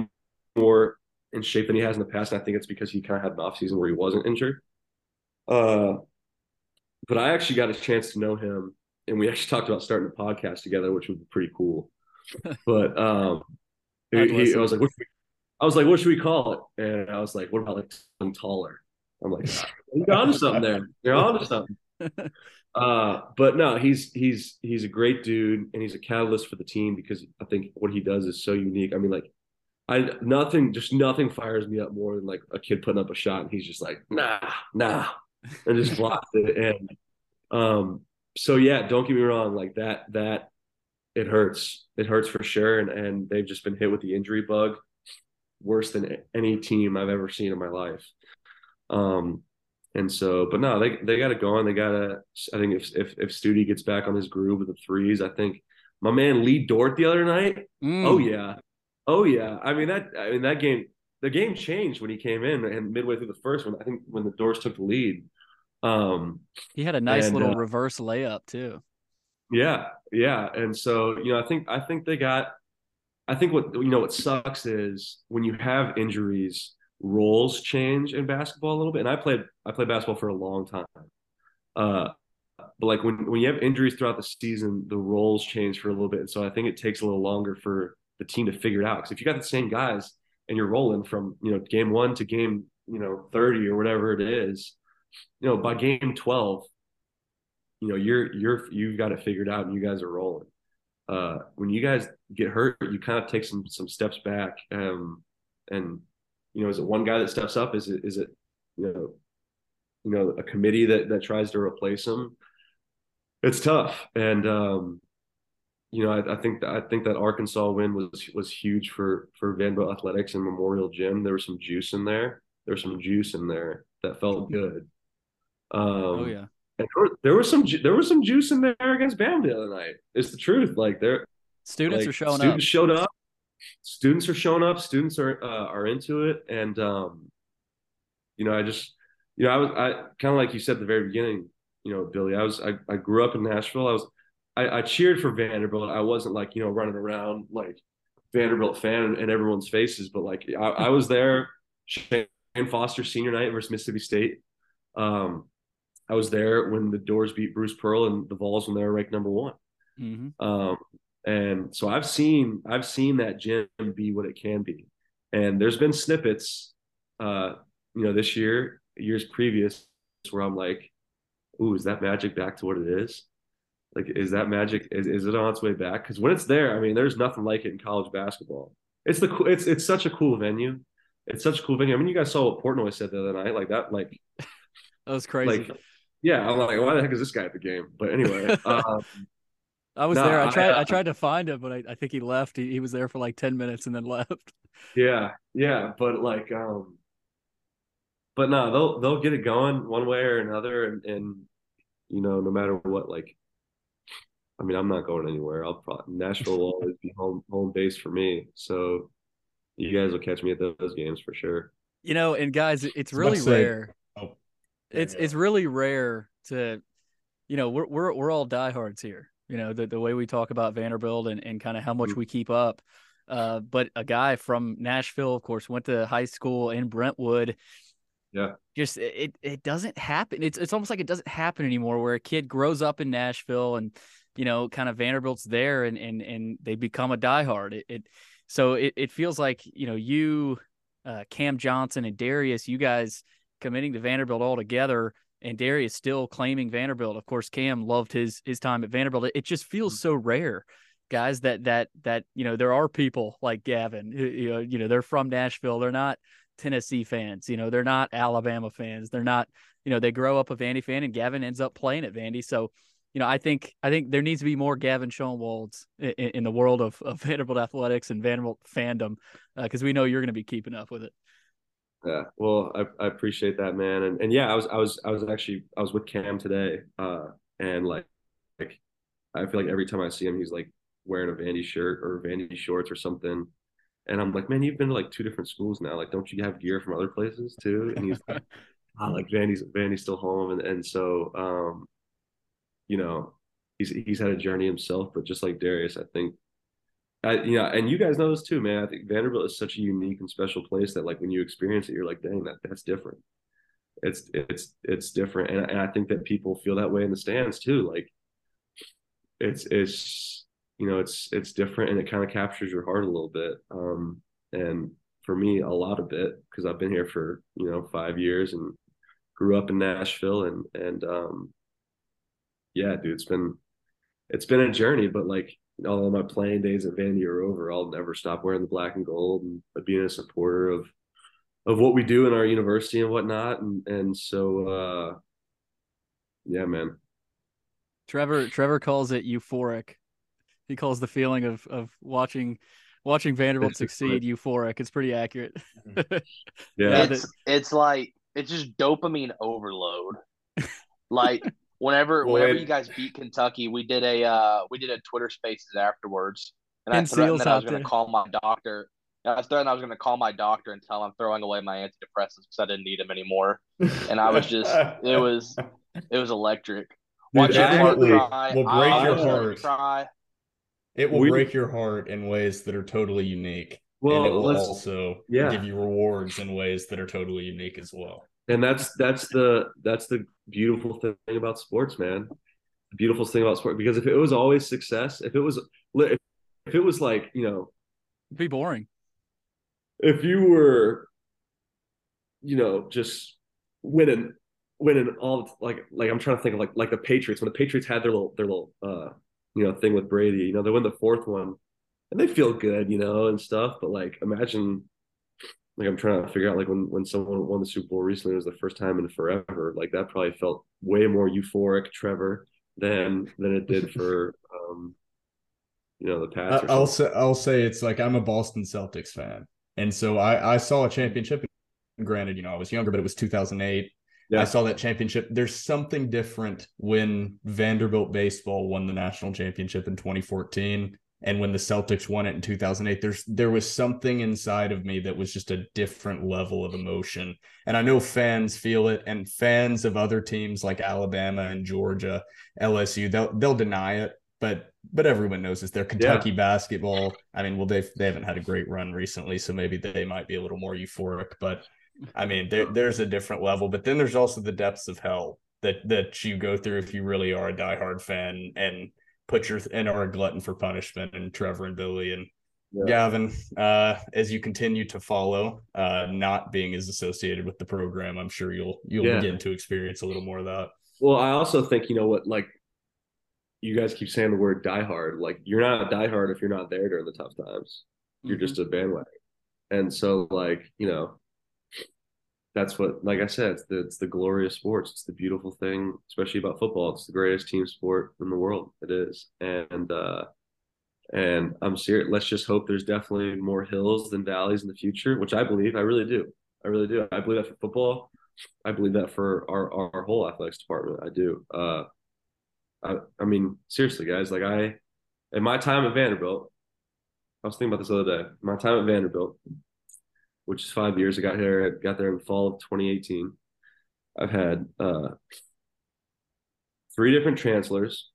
more in shape than he has in the past. And I think it's because he kind of had an off season where he wasn't injured. Uh but I actually got a chance to know him and we actually talked about starting a podcast together, which would be pretty cool. But um he, he- I was like, what should we, I was like, what should we call it? And I was like, what about like something taller? I'm like, you're onto something there. You're onto something. Uh, but no, he's he's he's a great dude and he's a catalyst for the team because I think what he does is so unique. I mean, like, I nothing, just nothing fires me up more than like a kid putting up a shot and he's just like, nah, nah, and just blocked it. And um, so yeah, don't get me wrong, like that that it hurts. It hurts for sure, and and they've just been hit with the injury bug, worse than any team I've ever seen in my life. Um, and so, but no, they they got to go on. They got to. I think if if if Stute gets back on his groove with the threes, I think my man Lee Dort the other night. Mm. Oh yeah, oh yeah. I mean that. I mean that game. The game changed when he came in, and midway through the first one, I think when the Dores took the lead. Um, he had a nice and, little uh, reverse layup too. yeah, yeah, and so you know, I think I think they got. I think what you know what sucks is when you have injuries, roles change in basketball a little bit. And I played I played basketball for a long time. Uh, but like when when you have injuries throughout the season, the roles change for a little bit. And so I think it takes a little longer for the team to figure it out. Because if you got the same guys and you're rolling from you know game one to game you know thirty or whatever it is, you know by game twelve, you know you're you're you've got it figured out and you guys are rolling. Uh, when you guys get hurt, you kind of take some some steps back. Um, and you know, is it one guy that steps up? Is it is it you know, you know, a committee that that tries to replace him? It's tough, and um, you know, I, I think that I think that Arkansas win was was huge for for Vanderbilt athletics and Memorial Gym. There was some juice in there. There was some juice in there that felt good. Um, oh yeah. and there, there was some there was some juice in there against Bam the other night. It's the truth. Like there, Students like, are showing students up. showed up. Students are showing up. Students are uh, are into it, and um, you know, I just, you know, I was I kind of like you said at the very beginning. You know, Billy, I was I, I grew up in Nashville. I was I, I cheered for Vanderbilt. I wasn't like you know running around like Vanderbilt fan in everyone's faces, but like I, I was there. Shan Foster senior night versus Mississippi State. Um, I was there when the Dores beat Bruce Pearl and the Vols when they were ranked number one. hmm Um, and so I've seen I've seen that gym be what it can be. And there's been snippets, uh, you know, this year, years previous, where I'm like, "Ooh, is that magic back to what it is? Like, is that magic? Is, is it on its way back? Because when it's there, I mean, there's nothing like it in college basketball. It's the. It's it's such a cool venue. It's such a cool venue. I mean, you guys saw what Portnoy said the other night, like that, like That was crazy. like yeah. I'm like, why the heck is this guy at the game? But anyway, um, I was no, there. I I, tried. I, uh, tried to find him, but I, I think he left. He, he was there for like ten minutes and then left. Yeah, yeah, but like, um, but no, they'll they'll get it going one way or another, and and you know, no matter what, like, I mean, I'm not going anywhere. I'll probably Nashville will always be home home base for me. So you guys will catch me at those games for sure. You know, and guys, it's really to say- rare. Oh, It's yeah. it's really rare to, you know, we're we're we're all diehards here. You know, the the way we talk about Vanderbilt and and kind of how much Mhm. we keep up. Uh, but a guy from Nashville, of course, went to high school in Brentwood. Yeah. Just it it doesn't happen. It's it's almost like it doesn't happen anymore where a kid grows up in Nashville and you know, kind of Vanderbilt's there and and and they become a diehard. It, it so it, it feels like, you know, you uh, Cam Johnson and Darius, you guys committing to Vanderbilt all together and Darius still claiming Vanderbilt. Of course, Cam loved his his time at Vanderbilt. It, it just feels so rare, guys, that that that you know there are people like Gavin. who, You know, you know they're from Nashville. They're not Tennessee fans. You know, they're not Alabama fans. They're not. You know, they grow up a Vandy fan, and Gavin ends up playing at Vandy. So. You know, I think I think there needs to be more Gavin Schoenwalds in, in the world of, of Vanderbilt athletics and Vanderbilt fandom, because we know you're going to be keeping up with it. Yeah, well, I, I appreciate that, man, and and yeah, I was I was I was actually I was with Cam today, uh, and like, like I feel like every time I see him, he's like wearing a Vandy shirt or Vandy shorts or something, and I'm like, man, you've been to like two different schools now, like, don't you have gear from other places too? And he's like, ah, like Vandy's Vandy's still home, and and so, um, you know, he's he's had a journey himself, but just like Darius, I think I, you know, and you guys know this too, man. I think Vanderbilt is such a unique and special place that, like, when you experience it, you're like, dang, that that's different. It's it's it's different, and and I think that people feel that way in the stands too. Like, it's it's you know, it's it's different, and it kind of captures your heart a little bit. Um, and for me, a lot of it because I've been here for you know five years and grew up in Nashville, and and um, yeah, dude, it's been it's been a journey, but like all of my playing days at Vandy are over. I'll never stop wearing the black and gold and being a supporter of of what we do in our university and whatnot. And and so uh yeah, man. Trevor Trevor calls it euphoric. He calls the feeling of of watching watching Vanderbilt succeed euphoric. It's pretty accurate. Yeah. Yeah, it's it's like it's just dopamine overload. like whenever Well, whenever it- you guys beat Kentucky, we did a uh we did a Twitter Spaces afterwards, and I threatened that I was going in. to call my doctor. I threatened I was going to call my doctor and tell him I'm throwing away my antidepressants because I didn't need them anymore. And I was just it was it was electric. Dude, Watch that your heart will- cry. will break I your was heart. Cry. It will We- break your heart in ways that are totally unique. Well, and it will also yeah. give you rewards in ways that are totally unique as well. and that's that's the that's the beautiful thing about sports man the beautiful thing about sport because if it was always success if it was if if it was like you know It'd be boring. if you were you know just winning winning all like like i'm trying to think of like like the patriots when the patriots had their little their little uh you know thing with brady you know they win the fourth one and they feel good you know and stuff but like imagine like i'm trying to figure out like when when someone won the super bowl recently it was the first time in forever like that probably felt way more euphoric trevor than than it did for um you know the past I- I'll say I'll say it's like I'm a Boston Celtics fan, and so I I saw a championship. Granted, you know I was younger, but it was 2008. Yeah. I saw that championship. There's something different when Vanderbilt baseball won the national championship in 2014 and when the Celtics won it in 2008. There's there was something inside of me that was just a different level of emotion. And I know fans feel it and fans of other teams like Alabama and Georgia, LSU, they'll they'll deny it, but but everyone knows this. They're Kentucky basketball. I mean, well, they've they haven't had a great run recently, so maybe they might be a little more euphoric. But I mean, there, there's a different level. But then there's also the depths of hell that that you go through if you really are a diehard fan and put your and are a glutton for punishment. And Trevor and Billy and Yeah. Gavin, uh, as you continue to follow, uh, not being as associated with the program, I'm sure you'll you'll Yeah. begin to experience a little more of that. Well, I also think you know what, like you guys keep saying the word diehard. Like you're not a diehard if you're not there during the tough times. You're just a bandwagon, and so like you know, that's what, like I said, it's the it's the glorious sports. It's the beautiful thing, especially about football. It's the greatest team sport in the world. It is, and uh and I'm serious. Let's just hope there's definitely more hills than valleys in the future, which I believe. I really do. I really do. I believe that for football. I believe that for our our whole athletics department. I do. Uh, I I mean seriously, guys. Like I, in my time at Vanderbilt, I was thinking about this the other day. My time at Vanderbilt, which is five years. I got here. I got there in fall of 2018. I've had uh, three different chancellors,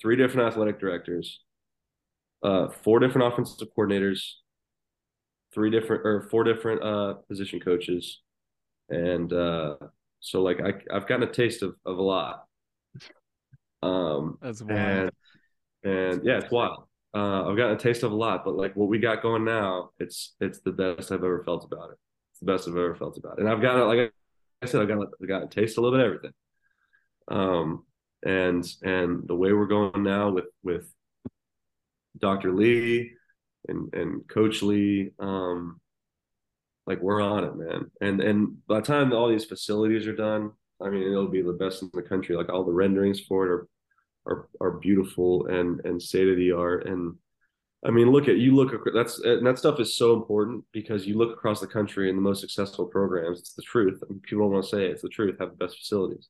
three different athletic directors, uh, four different offensive coordinators, three different or four different uh, position coaches, and uh, so like I I've gotten a taste of of a lot. Um, That's wild. and and yeah, it's wild. Uh, I've gotten a taste of a lot, but like what we got going now, it's it's the best I've ever felt about it. It's the best I've ever felt about it, and I've got like I said, I've got I've got a taste a little bit of everything. Um, and and the way we're going now with with Dr. Lee and and Coach Lea, um, like we're on it, man. And and by the time all these facilities are done, I mean it'll be the best in the country. Like all the renderings for it are are are beautiful and and state of the art. And I mean, look at you look that's and that stuff is so important because you look across the country and the most successful programs. It's the truth. I mean, people don't want to say it. It's the truth. Have the best facilities.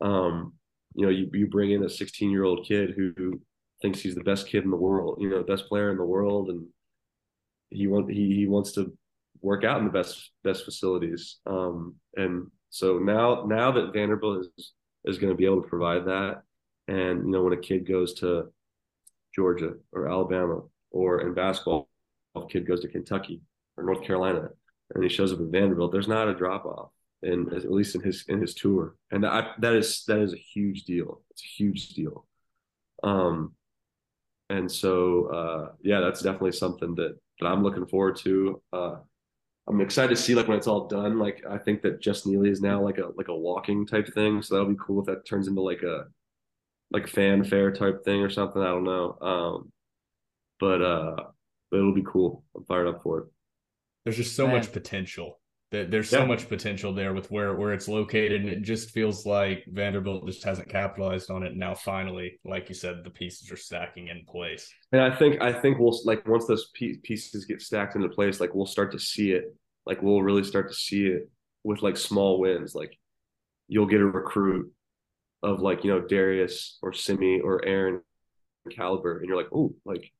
Um, you know, you you bring in a 16 year old kid who, who thinks he's the best kid in the world. You know, best player in the world, and he want he he wants to work out in the best best facilities. Um, and so now now that Vanderbilt is is going to be able to provide that, and you know when a kid goes to Georgia or Alabama or in basketball, a kid goes to Kentucky or North Carolina, and he shows up at Vanderbilt, there's not a drop off. And at least in his in his tour, and I, that is that is a huge deal. It's a huge deal. Um, and so uh, yeah, that's definitely something that that I'm looking forward to. Uh, I'm excited to see like when it's all done. Like I think that Jess Neely is now like a like a walking type thing, so that'll be cool if that turns into like a like fanfare type thing or something. I don't know. Um, but uh, but it'll be cool. I'm fired up for it. There's just so Man. much potential There's Yeah. so much potential there with where where it's located, and it just feels like Vanderbilt just hasn't capitalized on it. Now, finally, like you said, the pieces are stacking in place. And I think I think we'll like once those pieces get stacked into place, like we'll start to see it. Like we'll really start to see it with like small wins. Like you'll get a recruit of like you know Darius or Simi or Aaron caliber, and you're like, oh, like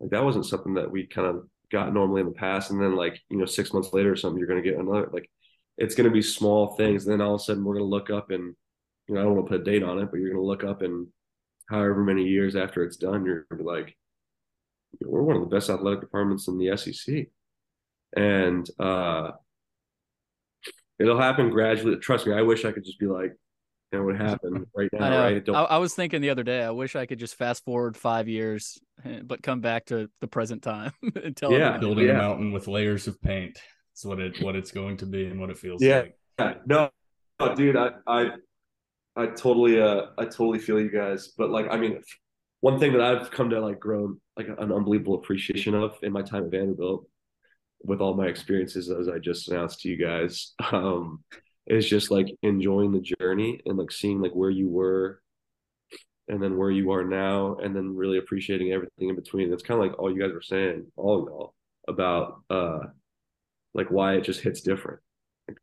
like that wasn't something that we kind of got normally in the past. And then like you know six months later or something, you're gonna get another like it's gonna be small things. And then all of a sudden we're gonna look up and you know I don't want to put a date on it, but you're gonna look up and however many years after it's done, you're gonna be like, we're one of the best athletic departments in the SEC, and uh, it'll happen gradually. Trust me, I wish I could just be like, you know, what happened right now, I know. right? Don't- I, I was thinking the other day. I wish I could just fast forward five years, eh, but come back to the present time and tell Yeah. everybody. Building Yeah. a mountain with layers of paint. It's what it what it's going to be and what it feels Yeah. like. Yeah, no, no, dude, I, I, I totally, uh, I totally feel you guys. But like, I mean, one thing that I've come to like grow like an unbelievable appreciation of in my time at Vanderbilt, with all my experiences as I just announced to you guys, um, is just like enjoying the journey and like seeing like where you were, and then where you are now, and then really appreciating everything in between. It's kind of like all you guys were saying, all y'all, about uh, like why it just hits different.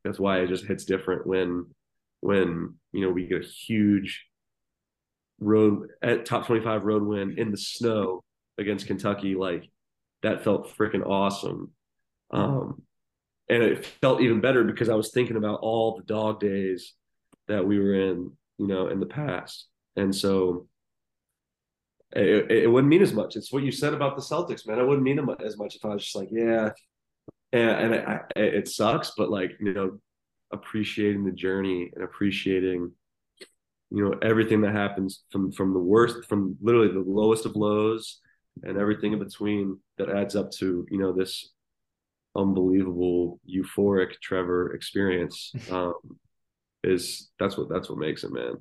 That's why it just hits different when when you know we get a huge road at top 25 road win in the snow against Kentucky like that felt freaking awesome um and it felt even better because I was thinking about all the dog days that we were in you know in the past. And so it, it, wouldn't mean as much. It's what you said about the Celtics man. It wouldn't mean as much if I was just like yeah. And, and it, I- it sucks but like you know appreciating the journey and appreciating you know everything that happens from from the worst from literally the lowest of lows and everything in between that adds up to you know this unbelievable euphoric trevor experience um is that's what that's what makes it man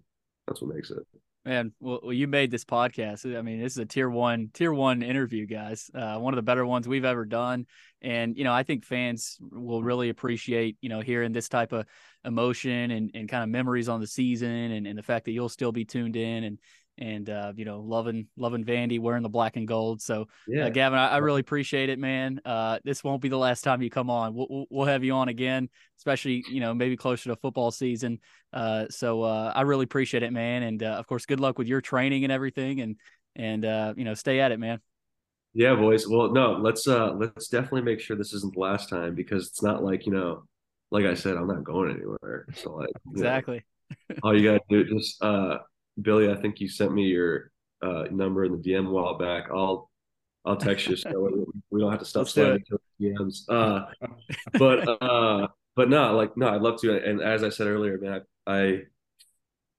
that's what makes it Man, well, well, you made this podcast. I mean, this is a tier one, tier one interview, guys. Uh, one of the better ones we've ever done. And, you know, I think fans will really appreciate, you know, hearing this type of emotion and, and kind of memories on the season and, and the fact that you'll still be tuned in and, and, uh, you know, loving, loving Vandy wearing the black and gold. So, yeah uh, Gavin, I, I really appreciate it, man. Uh, this won't be the last time you come on. We'll, we'll, have you on again, especially you know maybe closer to football season. Uh, so uh, I really appreciate it, man. And uh, of course, good luck with your training and everything. And and uh, you know, stay at it, man. yeah boys well no let's uh let's definitely make sure this isn't the last time because it's not like you know like i said i'm not going anywhere so like you know, Exactly. all you gotta do just uh billy i think you sent me your uh number in the dm a while back. I'll i'll text you. So we- don't have to stop Let's sliding to the dms uh but uh but no like no i'd love to. And as i said earlier man i, I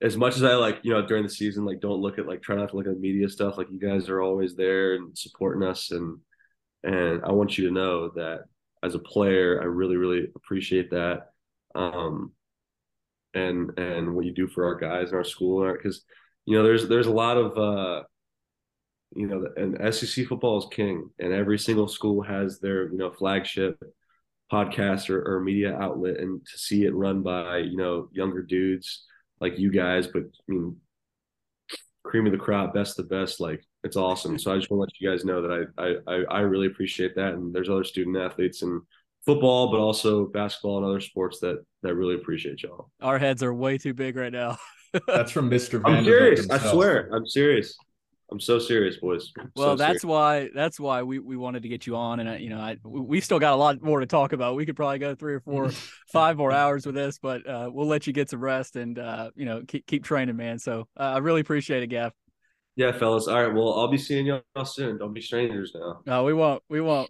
as much as i like you know during the season like don't look at like try not to look at the media stuff. Like you guys are always there and supporting us. And and i want you to know that as a player i really really appreciate that. Um and and what you do for our guys in our school because you know there's there's a lot of uh you know and SEC football is king and every single school has their you know flagship podcast or, or media outlet and to see it run by you know younger dudes like you guys but I mean cream of the crop best of the best like it's awesome. So I just want to let you guys know that I I I really appreciate that and there's other student athletes and football, but also basketball and other sports that that really appreciate y'all. Our heads are way too big right now. That's from Mr. I'm Vanderbilt serious. I swear. I'm serious. I'm so serious, boys. I'm Well, so that's serious. why that's why we, we wanted to get you on, and I, you know, I we we still got a lot more to talk about. We could probably go three or four, five more hours with this, but uh, we'll let you get some rest and uh, you know keep keep training, man. So uh, I really appreciate it, Gav. yeah, fellas. All right. Well, I'll be seeing y'all soon. Don't be strangers now. No, we won't. We won't.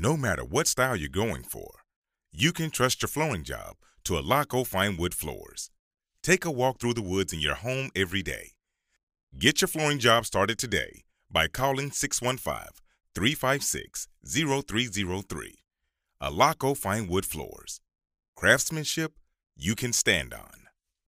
No matter what style you're going for, you can trust your flooring job to Alaco Fine Wood Floors. Take a walk through the woods in your home every day. Get your flooring job started today by calling 615 356 0303. Alaco Fine Wood Floors. Craftsmanship you can stand on.